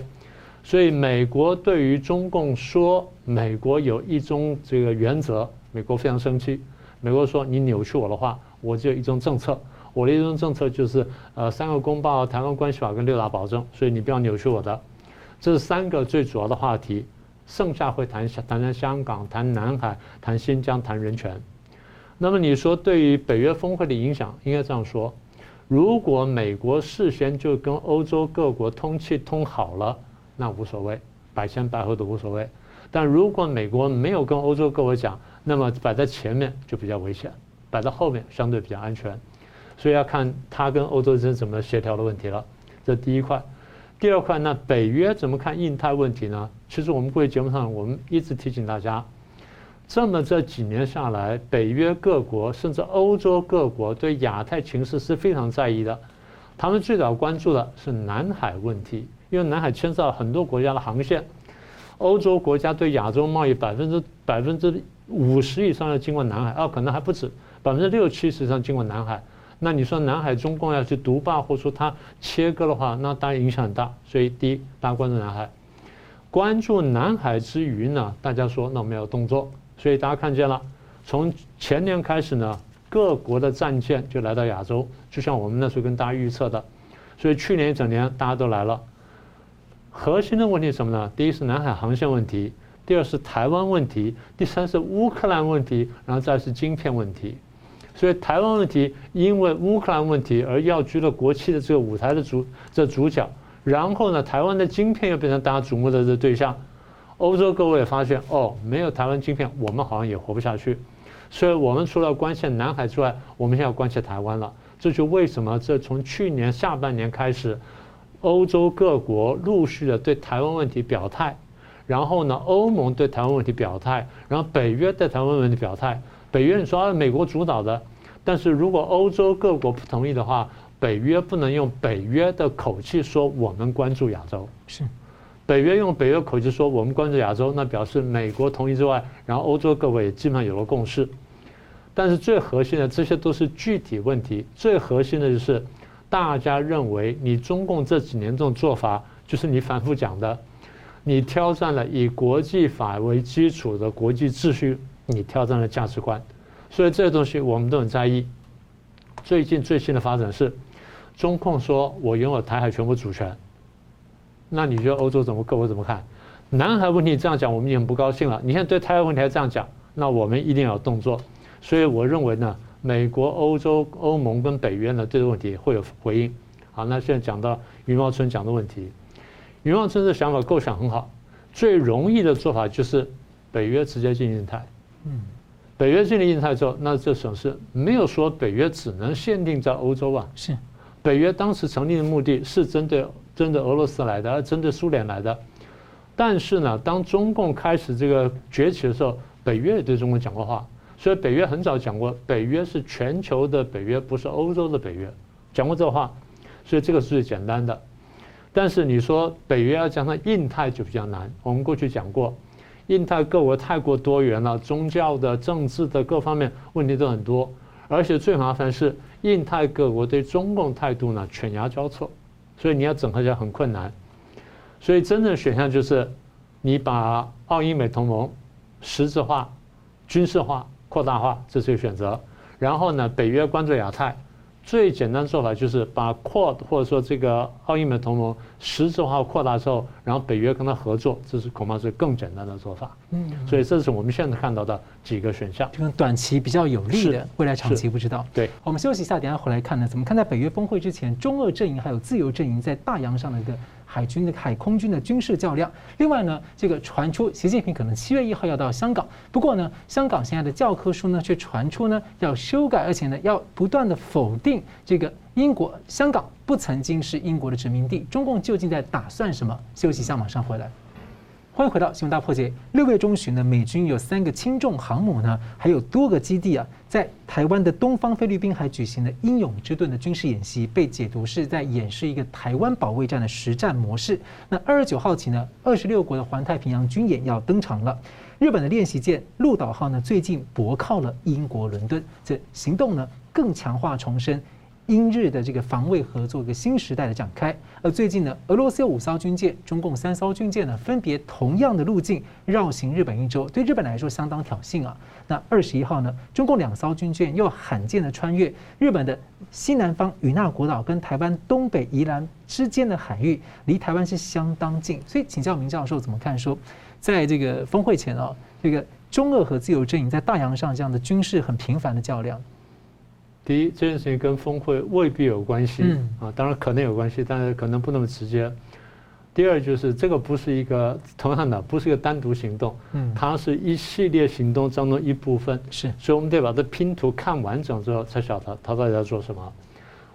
所以，美国对于中共说美国有一中这个原则，美国非常生气。美国说你扭曲我的话，我只有一中政策，我的一中政策就是呃三个公报、台湾关系法跟六大保证，所以你不要扭曲我的。这是三个最主要的话题，剩下会谈谈谈香港、谈南海、谈新疆、谈人权。那么你说对于北约峰会的影响，应该这样说：如果美国事先就跟欧洲各国通气通好了。那无所谓，百前百后都无所谓。但如果美国没有跟欧洲各国讲，那么摆在前面就比较危险，摆在后面相对比较安全。所以要看他跟欧洲之间怎么协调的问题了。这第一块，第二块，那北约怎么看印太问题呢？其实我们过去节目上我们一直提醒大家，这么这几年下来，北约各国甚至欧洲各国对亚太情势是非常在意的。他们最早关注的是南海问题。因为南海牵涉到很多国家的航线，欧洲国家对亚洲贸易百分之百分之五十以上要经过南海，啊，可能还不止百分之六七十以上经过南海。那你说南海中共要去独霸或者说它切割的话，那当然影响很大。所以第一，大家关注南海，关注南海之余呢，大家说那我们要动作。所以大家看见了，从前年开始呢，各国的战舰就来到亚洲，就像我们那时候跟大家预测的。所以去年一整年大家都来了。核心的问题是什么呢？第一是南海航线问题，第二是台湾问题，第三是乌克兰问题，然后再是晶片问题。所以台湾问题因为乌克兰问题而要居了国际的这个舞台的主这主角，然后呢，台湾的晶片又变成大家瞩目的这对象。欧洲各位也发现哦，没有台湾晶片，我们好像也活不下去。所以我们除了关切南海之外，我们现在要关切台湾了。这就为什么这从去年下半年开始。欧洲各国陆续的对台湾问题表态，然后呢，欧盟对台湾问题表态，然后北约对台湾问题表态。北约你说啊，美国主导的，但是如果欧洲各国不同意的话，北约不能用北约的口气说我们关注亚洲。是，北约用北约口气说我们关注亚洲，那表示美国同意之外，然后欧洲各国也基本上有了共识。但是最核心的，这些都是具体问题，最核心的就是。大家认为你中共这几年这种做法，就是你反复讲的，你挑战了以国际法为基础的国际秩序，你挑战了价值观，所以这些东西我们都很在意。最近最新的发展是，中共说我拥有台海全部主权，那你觉得欧洲怎么各国怎么看？南海问题这样讲，我们已经很不高兴了。你现在对台湾问题还这样讲，那我们一定要有动作。所以我认为呢。美国、欧洲、欧盟跟北约呢，对这个问题会有回应。好，那现在讲到余茂春讲的问题，余茂春的想法构想很好。最容易的做法就是北约直接进印太。嗯，北约进了印太之后，那这损失没有说北约只能限定在欧洲啊。是，北约当时成立的目的是针对针对俄罗斯来的，而针对苏联来的。但是呢，当中共开始这个崛起的时候，北约也对中国讲过话。所以北约很早讲过，北约是全球的北约，不是欧洲的北约，讲过这话。所以这个是最简单的。但是你说北约要讲到印太就比较难。我们过去讲过，印太各国太过多元了，宗教的、政治的各方面问题都很多，而且最麻烦是印太各国对中共态度呢犬牙交错，所以你要整合起来很困难。所以真正选项就是你把澳英美同盟实质化、军事化、扩大化，这是一个选择。然后呢，北约关注亚太。最简单的做法就是把 QUAD 或者说这个澳英美同盟实质化扩大之后，然后北约跟他合作，这是恐怕是更简单的做法。嗯，所以这是我们现在看到的几个选项。这个短期比较有利的，未来长期不知道。对，我们休息一下，等下回来看呢，怎么看待北约峰会之前，中俄阵营还有自由阵营在大洋上的一个。海军的海空军的军事较量。另外呢，这个传出习近平可能七月一号要到香港，不过呢，香港现在的教科书呢却传出呢要修改，而且呢要不断的否定这个英国香港不曾经是英国的殖民地。中共究竟在打算什么？休息一下，马上回来。欢迎回到新闻大破解。六月中旬呢，美军有三个轻重航母呢，还有多个基地啊，在台湾的东方菲律宾海举行的“英勇之盾”的军事演习，被解读是在演示一个台湾保卫战的实战模式。那二十九号起呢，二十六国的环太平洋军演要登场了。日本的练习舰“鹿岛号”呢，最近泊靠了英国伦敦，这行动呢更强化重申。英日的这个防卫合作一个新时代的展开，而最近呢，俄罗斯有五艘军舰，中共三艘军舰呢，分别同样的路径绕行日本一周，对日本来说相当挑衅啊。那二十一号呢，中共两艘军舰又罕见的穿越日本的西南方与那国岛跟台湾东北宜兰之间的海域，离台湾是相当近。所以请教明教授怎么看说，在这个峰会前啊，这个中俄和自由阵营在大洋上这样的军事很频繁的较量。第一，这件事情跟峰会未必有关系啊，当然可能有关系，但是可能不那么直接。第二，就是这个不是一个同样的，不是一个单独行动，它是一系列行动当中一部分。是，所以我们得把这拼图看完整之后，才晓得他到底在做什么。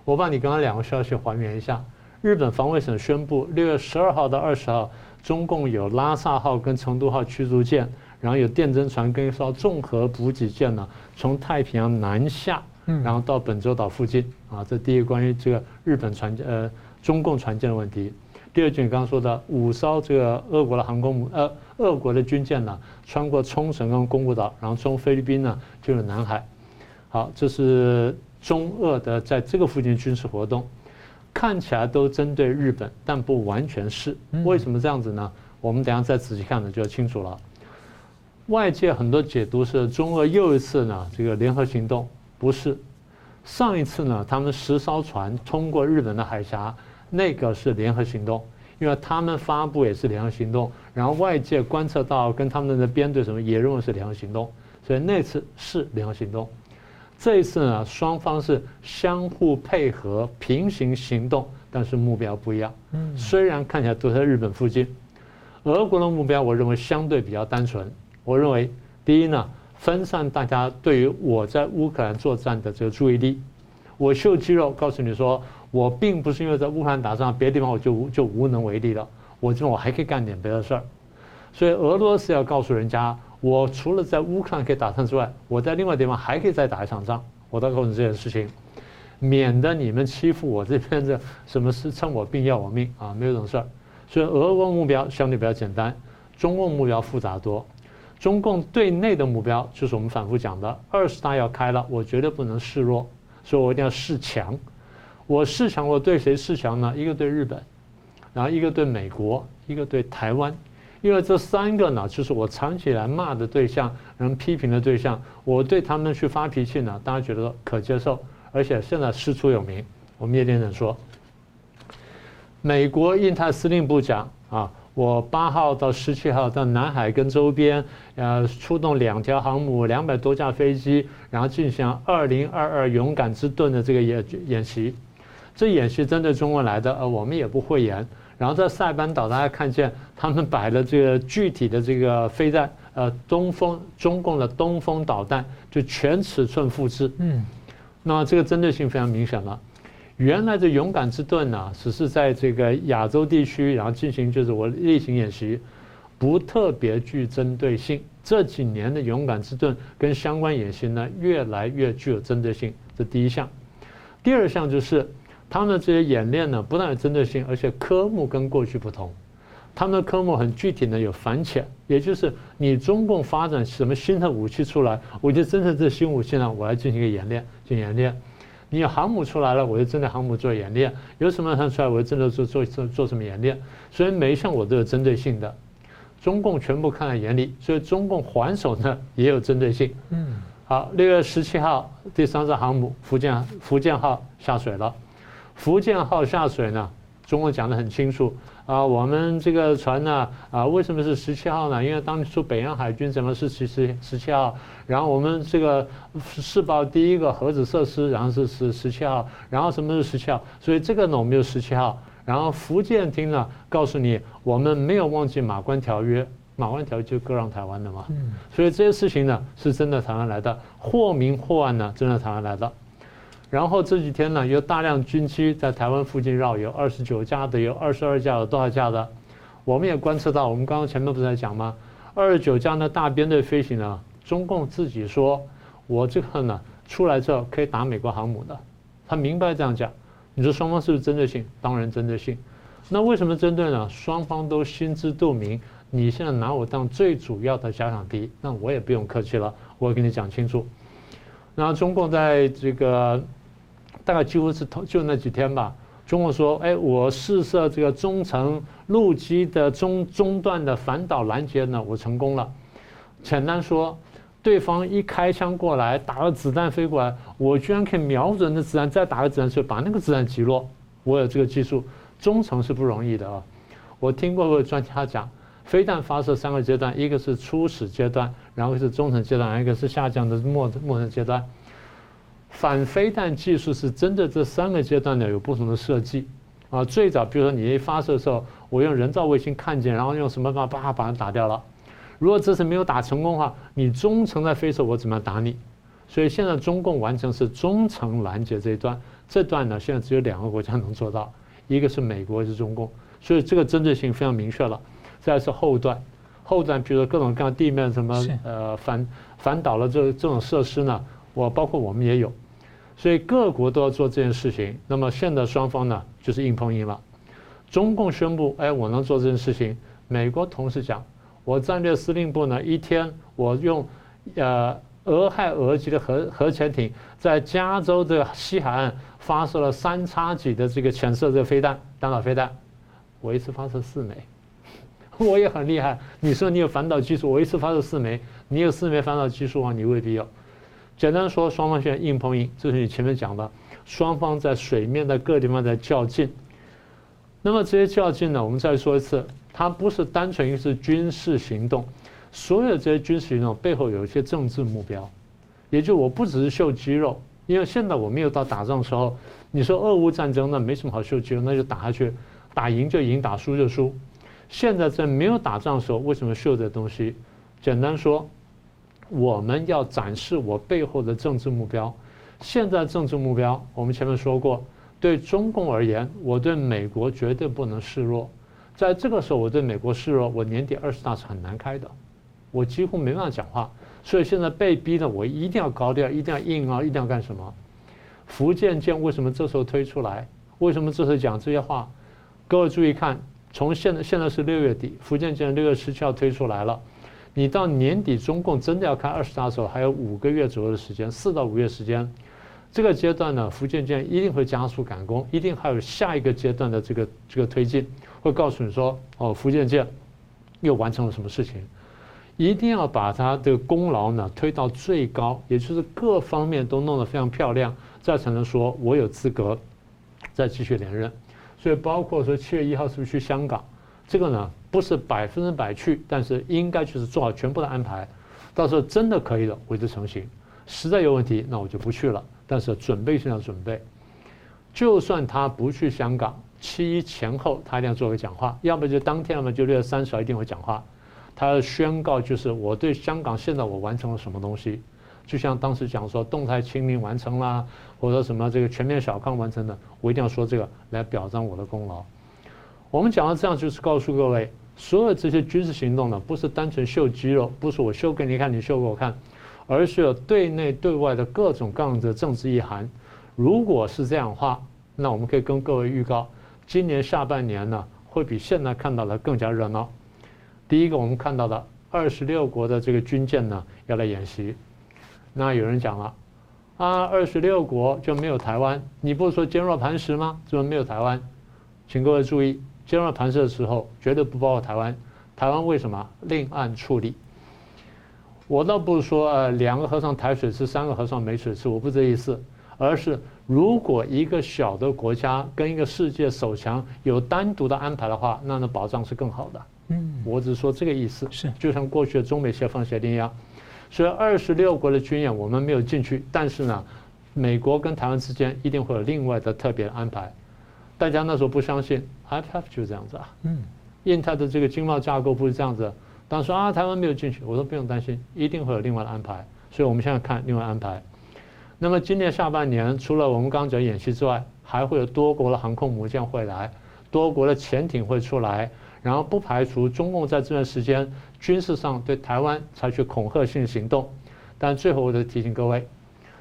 我把你刚刚两个消息还原一下：日本防卫省宣布，六月十二号到二十号，中共有拉萨号跟成都号驱逐舰，然后有电侦船跟一艘综合补给舰呢，从太平洋南下。然后到本州岛附近啊，这第一个关于这个日本船呃中共船舰的问题。第二，句你刚刚说的五艘这个俄国的航空母呃俄国的军舰呢，穿过冲绳跟宫古岛，然后从菲律宾呢进入南海。好，这是中俄的在这个附近军事活动，看起来都针对日本，但不完全是。为什么这样子呢？我们等下再仔细看呢就清楚了。外界很多解读是中俄又一次呢这个联合行动。不是，上一次呢，他们十艘船通过日本的海峡，那个是联合行动，因为他们发布也是联合行动，然后外界观测到跟他们的编队什么也认为是联合行动，所以那次是联合行动。这一次呢，双方是相互配合平行行动，但是目标不一样。嗯，虽然看起来都在日本附近，俄国的目标我认为相对比较单纯。我认为第一呢。分散大家对于我在乌克兰作战的这个注意力，我秀肌肉，告诉你说，我并不是因为在乌克兰打仗，别的地方我就无就无能为力了。我这我还可以干点别的事儿，所以俄罗斯要告诉人家，我除了在乌克兰可以打仗之外，我在另外地方还可以再打一场仗。我都告诉你这件事情，免得你们欺负我这边的 什么事趁我病要我命啊，没有这种事儿。所以俄国目标相对比较简单，中共目标复杂多。中共对内的目标就是我们反复讲的二十大要开了，我绝对不能示弱，所以我一定要示强。我示强，我对谁示强呢？一个对日本，然后一个对美国，一个对台湾。因为这三个呢，就是我藏起来骂的对象，人批评的对象。我对他们去发脾气呢，大家觉得可接受，而且现在师出有名。我们叶先生说，美国印太司令部讲啊。我八号到十七号到南海跟周边，呃，出动两条航母、两百多架飞机，然后进行二零二二勇敢之盾的这个演演习。这演习针对中国来的，呃，我们也不讳言。然后在塞班岛，大家看见他们摆了这个具体的这个飞弹，呃东风中共的东风导弹就全尺寸复制。嗯，那这个针对性非常明显了。原来的勇敢之盾呢，只是在这个亚洲地区，然后进行就是我例行演习，不特别具针对性。这几年的勇敢之盾跟相关演习呢，越来越具有针对性。这第一项。第二项就是他们的这些演练呢，不但有针对性，而且科目跟过去不同。他们的科目很具体的有反潜，也就是你中共发展什么新的武器出来，我就针对这新武器呢，我来进行一个演练，进行演练。你有航母出来了，我就针对航母做演练；有什么它出来，我就针对做做做做什么演练。所以每一项我都有针对性的，中共全部看在眼里，所以中共还手呢也有针对性。嗯，好，六月十七号第三艘航母福建福建号下水了，福建号下水呢，中共讲得很清楚。啊，我们这个船呢，啊，为什么是十七号呢？因为当初北洋海军怎么是十七十七号？然后我们这个试爆第一个核子设施，然后是是十七号，然后什么是十七号？所以这个呢，我们就十七号。然后福建厅呢，告诉你，我们没有忘记马关条约，马关条约就割让台湾的嘛。所以这些事情呢，是真的台湾来的，或明或暗呢，真的台湾来的。然后这几天呢，有大量军机在台湾附近绕，有二十九架的，有二十二架，有多少架的？我们也观测到，我们刚刚前面不是在讲吗？二十九架的大编队飞行呢，中共自己说，我这个呢出来之后可以打美国航母的，他明白这样讲。你说双方是不是针对性？当然针对性。那为什么针对呢？双方都心知肚明。你现在拿我当最主要的假想敌，那我也不用客气了，我跟你讲清楚。那中共在这个。大概几乎是同就那几天吧。中共说：“哎，我试射这个中程陆基的中中段的反导拦截呢，我成功了。简单说，对方一开枪过来，打了子弹飞过来，我居然可以瞄准的子弹再打个子弹去，把那个子弹击落。我有这个技术。中程是不容易的啊。我听过个专家讲，飞弹发射三个阶段，一个是初始阶段，然后是中程阶段，一个是下降的末末程阶段。”反飞弹技术是真的，这三个阶段呢有不同的设计啊。最早，比如说你一发射的时候，我用人造卫星看见，然后用什么办法把把它打掉了。如果这次没有打成功的话，你中程在飞的时候，我怎么样打你？所以现在中共完成是中程拦截这一段，这段呢现在只有两个国家能做到，一个是美国，一个是中共，所以这个针对性非常明确了。再是后段，后段比如说各种各样地面什么呃反反导了这这种设施呢。我包括我们也有，所以各国都要做这件事情。那么现在双方呢，就是硬碰硬了。中共宣布，哎，我能做这件事情。美国同时讲，我战略司令部呢，一天我用呃俄亥俄级的核核潜艇在加州的西海岸发射了三叉戟的这个潜射这个飞弹，弹道飞弹，我一次发射四枚，我也很厉害。你说你有反导技术，我一次发射四枚，你有四枚反导技术啊，你未必有。简单说，双方现在硬碰硬，这是你前面讲的，双方在水面的各地方在较劲。那么这些较劲呢，我们再说一次，它不是单纯一是军事行动，所有这些军事行动背后有一些政治目标，也就我不只是秀肌肉，因为现在我没有到打仗的时候，你说俄乌战争那没什么好秀肌肉，那就打下去，打赢就赢，打输就输。现在在没有打仗的时候，为什么秀这东西？简单说。我们要展示我背后的政治目标。现在政治目标，我们前面说过，对中共而言，我对美国绝对不能示弱。在这个时候，我对美国示弱，我年底二十大是很难开的，我几乎没办法讲话。所以现在被逼的，我一定要高调，一定要硬啊，一定要干什么？福建舰为什么这时候推出来？为什么这时候讲这些话？各位注意看，从现在现在是六月底，福建舰六月十七号推出来了。你到年底，中共真的要开二十大的时候，还有五个月左右的时间，四到五月时间。这个阶段呢，福建舰一定会加速赶工，一定还有下一个阶段的这个这个推进，会告诉你说，哦，福建舰又完成了什么事情，一定要把它的功劳呢推到最高，也就是各方面都弄得非常漂亮，再才能说我有资格再继续连任。所以包括说七月一号是不是去香港，这个呢？不是百分之百去，但是应该就是做好全部的安排。到时候真的可以了，我就成型。实在有问题，那我就不去了。但是准备性要准备。就算他不去香港，七一前后他一定要做个讲话，要么就当天，要么就六月三十号一定会讲话。他宣告就是我对香港现在我完成了什么东西，就像当时讲说动态清零完成了，或者什么这个全面小康完成的，我一定要说这个来表彰我的功劳。我们讲到这样，就是告诉各位，所有这些军事行动呢，不是单纯秀肌肉，不是我秀给你看，你秀给我看，而是有对内对外的各种各样的政治意涵。如果是这样的话，那我们可以跟各位预告，今年下半年呢，会比现在看到的更加热闹。第一个，我们看到的二十六国的这个军舰呢要来演习，那有人讲了，啊，二十六国就没有台湾？你不是说坚若磐石吗？怎么没有台湾？请各位注意，坚若磐石的时候绝对不包括台湾。台湾为什么另案处理？我倒不是说呃两个和尚抬水吃，三个和尚没水吃，我不这意思，而是如果一个小的国家跟一个世界首强有单独的安排的话，那那保障是更好的。嗯，我只是说这个意思，是就像过去的中美协防协定一样，所以二十六国的军演我们没有进去，但是呢，美国跟台湾之间一定会有另外的特别的安排。大家那时候不相信，IPEF 就这样子啊，嗯，印太的这个经贸架构不是这样子，当时啊台湾没有进去，我说不用担心，一定会有另外的安排。所以我们现在看另外安排。那么今年下半年，除了我们刚刚讲演习之外，还会有多国的航空母舰会来，多国的潜艇会出来。然后不排除中共在这段时间军事上对台湾采取恐吓性行动，但最后我得提醒各位，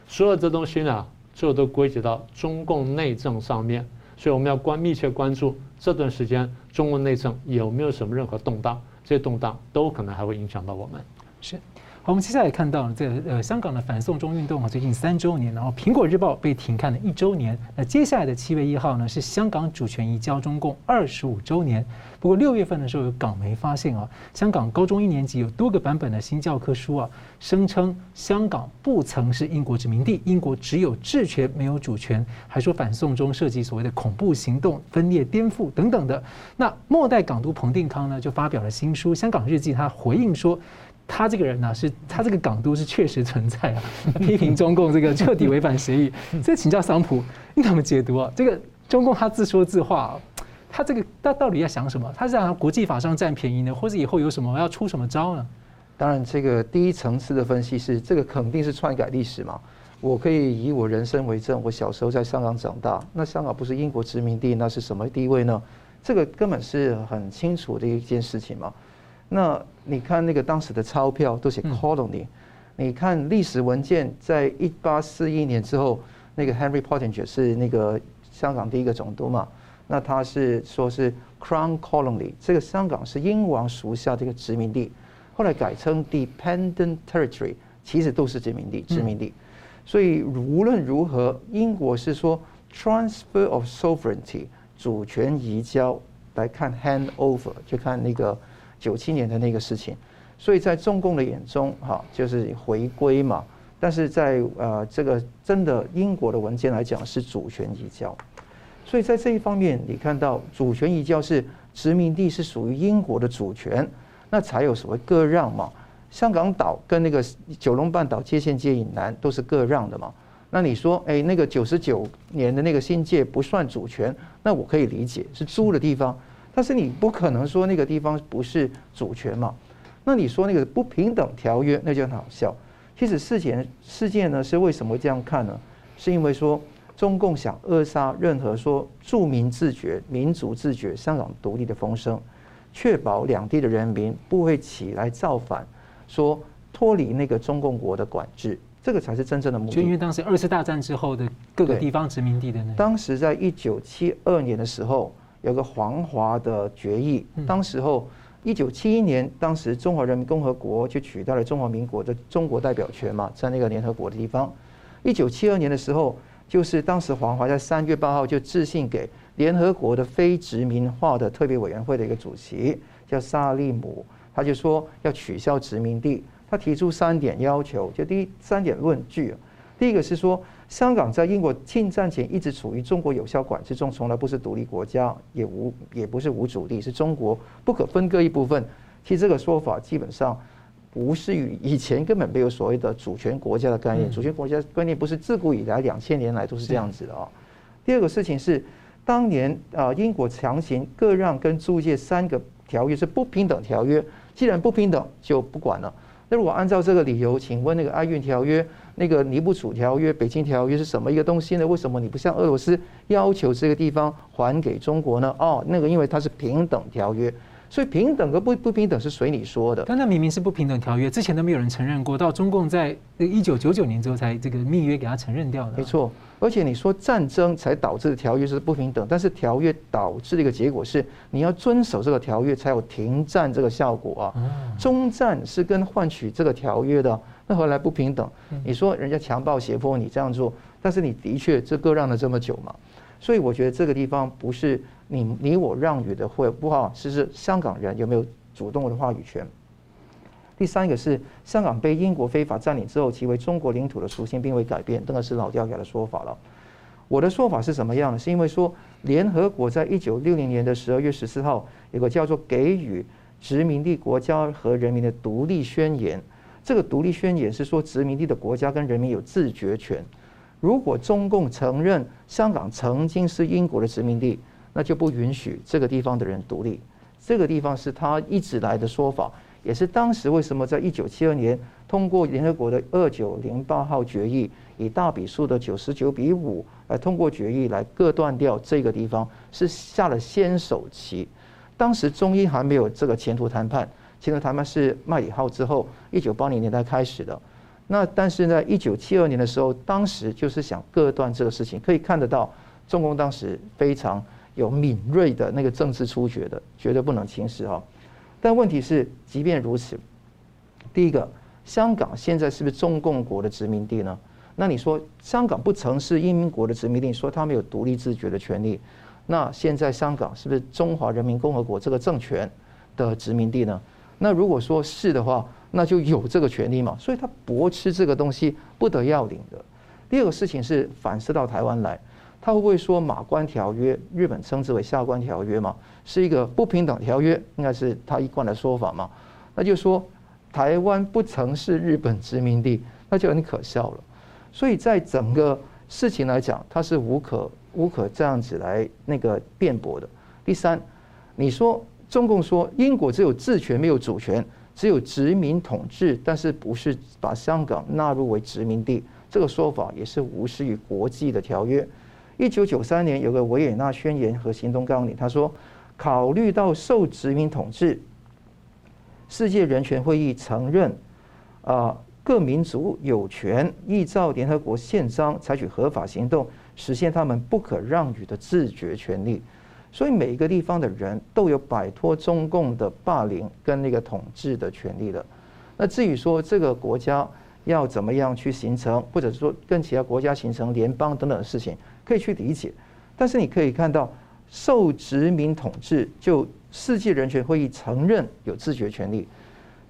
所有这东西呢，最后都归结到中共内政上面，所以我们要关密切关注这段时间中国内政有没有什么任何动荡，这些动荡都可能还会影响到我们。是。好，我们接下来看到在呃香港的反送中运动啊，最近三周年，然后《苹果日报》被停刊了一周年。那接下来的七月一号呢，是香港主权移交中共二十五周年。不过六月份的时候，有港媒发现啊，香港高中一年级有多个版本的新教科书啊，声称香港不曾是英国殖民地，英国只有治权没有主权，还说反送中涉及所谓的恐怖行动、分裂、颠覆等等的。那末代港督彭定康呢，就发表了新书《香港日记》，他回应说。他这个人呢、是他这个港督是确实存在啊，批评中共这个彻底违反协议。这请教桑普，你怎么解读啊？这个中共他自说自话、他这个他到底要想什么？他是想国际法上占便宜呢，或者以后有什么要出什么招呢？当然，这个第一层次的分析是，这个肯定是篡改历史嘛。我可以以我人生为证，我小时候在香港长大，那香港不是英国殖民地，那是什么地位呢？这个根本是很清楚的一件事情嘛。那你看那个当时的钞票都写 colony，你看历史文件，在一八四一年之后，那个 Henry Pottinger 是那个香港第一个总督嘛，那他是说是 Crown Colony，这个香港是英王属下这个殖民地，后来改称 Dependent Territory，其实都是殖民地，殖民地。所以无论如何，英国是说 Transfer of Sovereignty，主权移交，来看 Hand Over，就看那个。九七年的那个事情，所以在中共的眼中，哈，就是回归嘛。但是在呃这个真的英国的文件来讲是主权移交，所以在这一方面，你看到主权移交是殖民地是属于英国的主权，那才有所谓割让嘛。香港岛跟那个九龙半岛接线界以南都是割让的嘛。那你说，哎，那个九十九年的那个新界不算主权，那我可以理解是租的地方。但是你不可能说那个地方不是主权嘛？那你说那个不平等条约，那就很好笑。其实事件事件呢是为什么这样看呢？是因为说中共想扼杀任何说著民自觉、民族自觉、香港独立的风声，确保两地的人民不会起来造反，说脱离那个中共国的管制，这个才是真正的目的。就因为当时二次大战之后的各个地方殖民地的那当时在一九七二年的时候。有个黄华的决议，当时候一九七一年，当时中华人民共和国就取代了中华民国的中国代表权嘛，在那个联合国的地方。一九七二年的时候，就是当时黄华在三月八号就致信给联合国的非殖民化的特别委员会的一个主席，叫萨利姆，他就说要取消殖民地，他提出三点要求，就第一三点论据，第一个是说。香港在英国进占前一直处于中国有效管制中，从来不是独立国家，也无也不是无主地，是中国不可分割一部分。其实这个说法基本上不是与以前根本没有所谓的主权国家的概念，主权国家观念不是自古以来两千年来都是这样子的啊。第二个事情是，当年啊英国强行割让跟租借三个条约是不平等条约，既然不平等，就不管了。那如果按照这个理由，请问那个《爱运条约》、那个《尼布楚条约》、《北京条约》是什么一个东西呢？为什么你不向俄罗斯要求这个地方还给中国呢？哦，那个因为它是平等条约。所以平等和不不平等是随你说的，但那明明是不平等条约，之前都没有人承认过，到中共在一九九九年之后才这个密约给他承认掉的。没错，而且你说战争才导致的条约是不平等，但是条约导致的一个结果是你要遵守这个条约才有停战这个效果啊。中战是跟换取这个条约的，那何来不平等？你说人家强暴胁迫你这样做，但是你的确这割让了这么久嘛，所以我觉得这个地方不是。你你我让与的会不好，是是香港人有没有主动的话语权？第三个是香港被英国非法占领之后，其为中国领土的属性并未改变，这个是老掉牙的说法了。我的说法是什么样呢？是因为说联合国在一九六零年的十二月十四号有个叫做《给予殖民地国家和人民的独立宣言》，这个独立宣言是说殖民地的国家跟人民有自决权。如果中共承认香港曾经是英国的殖民地，那就不允许这个地方的人独立，这个地方是他一直来的说法，也是当时为什么在一九七二年通过联合国的二九零八号决议，以大比数的九十九比五来通过决议来割断掉这个地方，是下了先手棋。当时中英还没有这个前途谈判，前途谈判是麦理浩之后一九八零年代开始的。那但是呢，一九七二年的时候，当时就是想割断这个事情，可以看得到中共当时非常。有敏锐的那个政治触觉的，绝对不能轻视哈。但问题是，即便如此，第一个，香港现在是不是中共国的殖民地呢？那你说香港不曾是英国的殖民地，说他们有独立自决的权利，那现在香港是不是中华人民共和国这个政权的殖民地呢？那如果说是的话，那就有这个权利嘛。所以他驳斥这个东西不得要领的。第二个事情是反思到台湾来。他会不会说马关条约，日本称之为下关条约嘛，是一个不平等条约，应该是他一贯的说法嘛？那就说台湾不曾是日本殖民地，那就很可笑了。所以在整个事情来讲，他是无可无可这样子来那个辩驳的。第三，你说中共说英国只有治权没有主权，只有殖民统治，但是不是把香港纳入为殖民地，这个说法也是无视于国际的条约。一九九三年有个维也纳宣言和行动纲领，他说，考虑到受殖民统治，世界人权会议承认，啊，各民族有权依照联合国宪章采取合法行动，实现他们不可让与的自决权利。所以每一个地方的人都有摆脱中共的霸凌跟那个统治的权利的。那至于说这个国家要怎么样去形成，或者说跟其他国家形成联邦等等的事情。可以去理解，但是你可以看到，受殖民统治就世界人权会议承认有自决权利，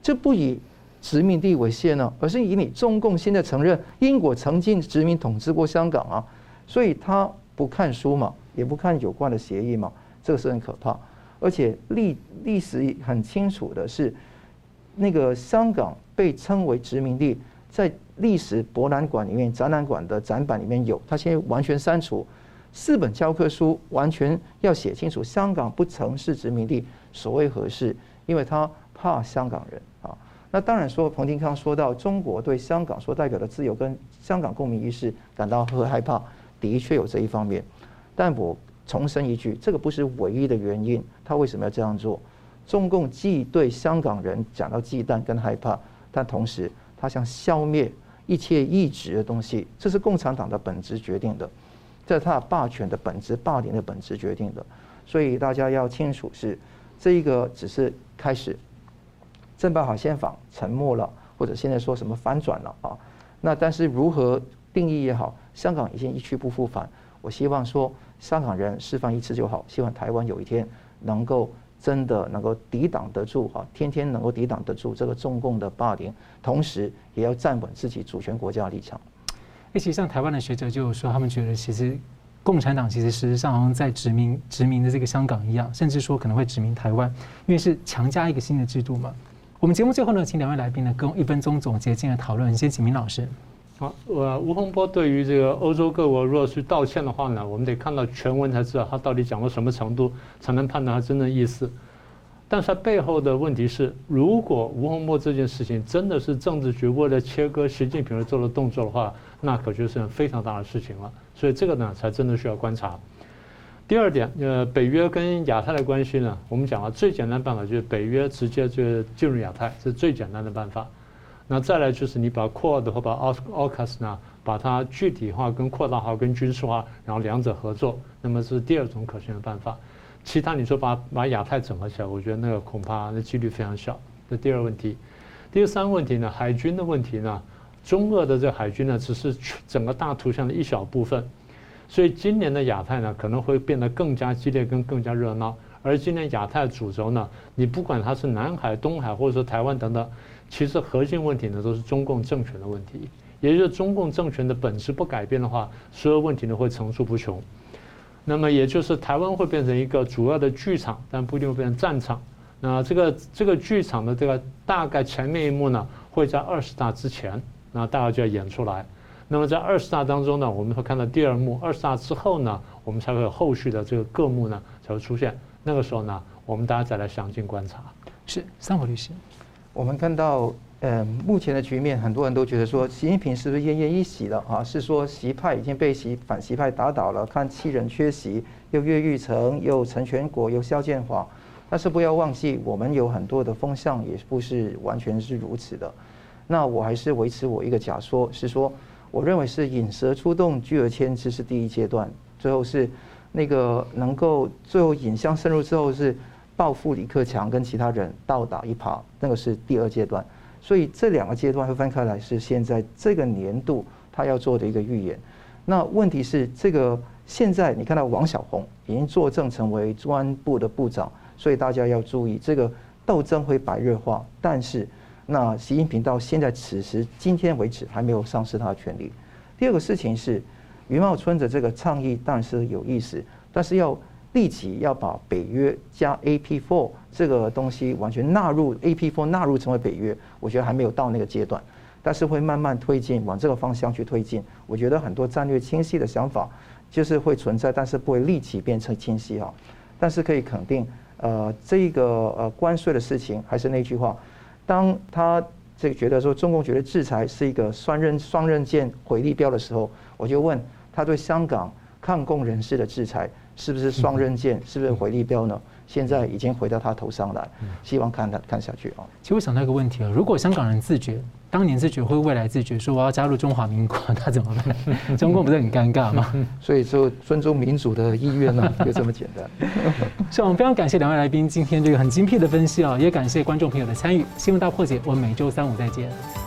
这不以殖民地为限呢，而是以你中共现在承认英国曾经殖民统治过香港啊，所以他不看书嘛，也不看有关的协议嘛，这个是很可怕。而且历历史很清楚的是，那个香港被称为殖民地，在。历史博览馆里面展览馆的展板里面有，他现在完全删除四本教科书，完全要写清楚香港不曾是殖民地，所谓何事？因为他怕香港人啊。那当然说，彭定康说到中国对香港所代表的自由跟香港公民意识感到很害怕，的确有这一方面。但我重申一句，这个不是唯一的原因。他为什么要这样做？中共既对香港人感到忌惮跟害怕，但同时他想消灭。一切异质的东西，这是共产党的本质决定的，这是他的霸权的本质、霸凌的本质决定的。所以大家要清楚是，这一个只是开始。正办好先锋沉默了，或者现在说什么反转了啊？那但是如何定义也好，香港已经一去不复返。我希望说，香港人释放一次就好，希望台湾有一天能够。真的能够抵挡得住哈，天天能够抵挡得住这个中共的霸凌，同时也要站稳自己主权国家的立场。诶，其实像台湾的学者就说，他们觉得其实共产党其实实际上好像在殖民殖民的这个香港一样，甚至说可能会殖民台湾，因为是强加一个新的制度嘛。我们节目最后呢，请两位来宾呢，跟一分钟总结进来讨论。先请明老师。好，我吴洪波对于这个欧洲各国如果去道歉的话呢，我们得看到全文才知道他到底讲到什么程度，才能判断他真正意思。但是它背后的问题是，如果吴洪波这件事情真的是政治局为了切割习近平而做的动作的话，那可就是非常大的事情了。所以这个呢，才真的需要观察。第二点，呃，北约跟亚太的关系呢，我们讲了最简单办法就是北约直接就进入亚太，这是最简单的办法。那再来就是你把 QUAD 或把 AUKUS 呢，把它具体化跟扩大化跟军事化，然后两者合作，那么是第二种可行的办法。其他你说把把亚太整合起来，我觉得那个恐怕那几率非常小。这第二问题，第三个问题呢，海军的问题呢，中俄的这个海军呢，只是整个大图像的一小部分。所以今年的亚太呢，可能会变得更加激烈跟更加热闹。而今年亚太主轴呢，你不管它是南海、东海或者说台湾等等，其实核心问题呢都是中共政权的问题。也就是中共政权的本质不改变的话，所有问题呢会层出不穷。那么也就是台湾会变成一个主要的剧场，但不一定会变成战场。那这个这个剧场的这个大概前面一幕呢，会在二十大之前，那大概就要演出来。那么在二十大当中呢，我们会看到第二幕；二十大之后呢，我们才会有后续的这个各幕呢才会出现。那个时候呢，我们大家再来详尽观察。是，三和律师，我们看到。呃，目前的局面，很多人都觉得说，习近平是不是奄奄一息了啊？是说习派已经被习反习派打倒了？看七人缺席，又岳玉成，又陈全国，又肖建华。但是不要忘记，我们有很多的风向也不是完全是如此的。那我还是维持我一个假说，是说，我认为是引蛇出洞，拒而牵之是第一阶段，最后是那个能够最后引香深入之后是报复李克强跟其他人倒打一耙，那个是第二阶段。所以这两个阶段会分开来，是现在这个年度他要做的一个预演。那问题是，这个现在你看到王小红已经坐镇成为公安部的部长，所以大家要注意，这个斗争会白热化。但是，那习近平到现在此时今天为止还没有丧失他的权力。第二个事情是，余茂春的这个倡议当然是有意思，但是要。立即要把北约加 AP4 这个东西完全纳入 AP4 纳入成为北约，我觉得还没有到那个阶段，但是会慢慢推进，往这个方向去推进。我觉得很多战略清晰的想法就是会存在，但是不会立即变成清晰哈。但是可以肯定，呃，这个呃关税的事情还是那句话，当他这个觉得说中共觉得制裁是一个双刃双刃剑回力标的时候，我就问他对香港抗共人士的制裁。是不是双刃剑？是不是回力镖呢？现在已经回到他头上来，希望看他看下去啊。其实我想到一个问题啊，如果香港人自觉，当年自觉或未来自觉说我要加入中华民国，那怎么办？中共不是很尴尬吗？所以说尊重民主的意愿呢，就这么简单。所以，我们非常感谢两位来宾今天这个很精辟的分析啊，也感谢观众朋友的参与。新闻大破解，我们每周三五再见。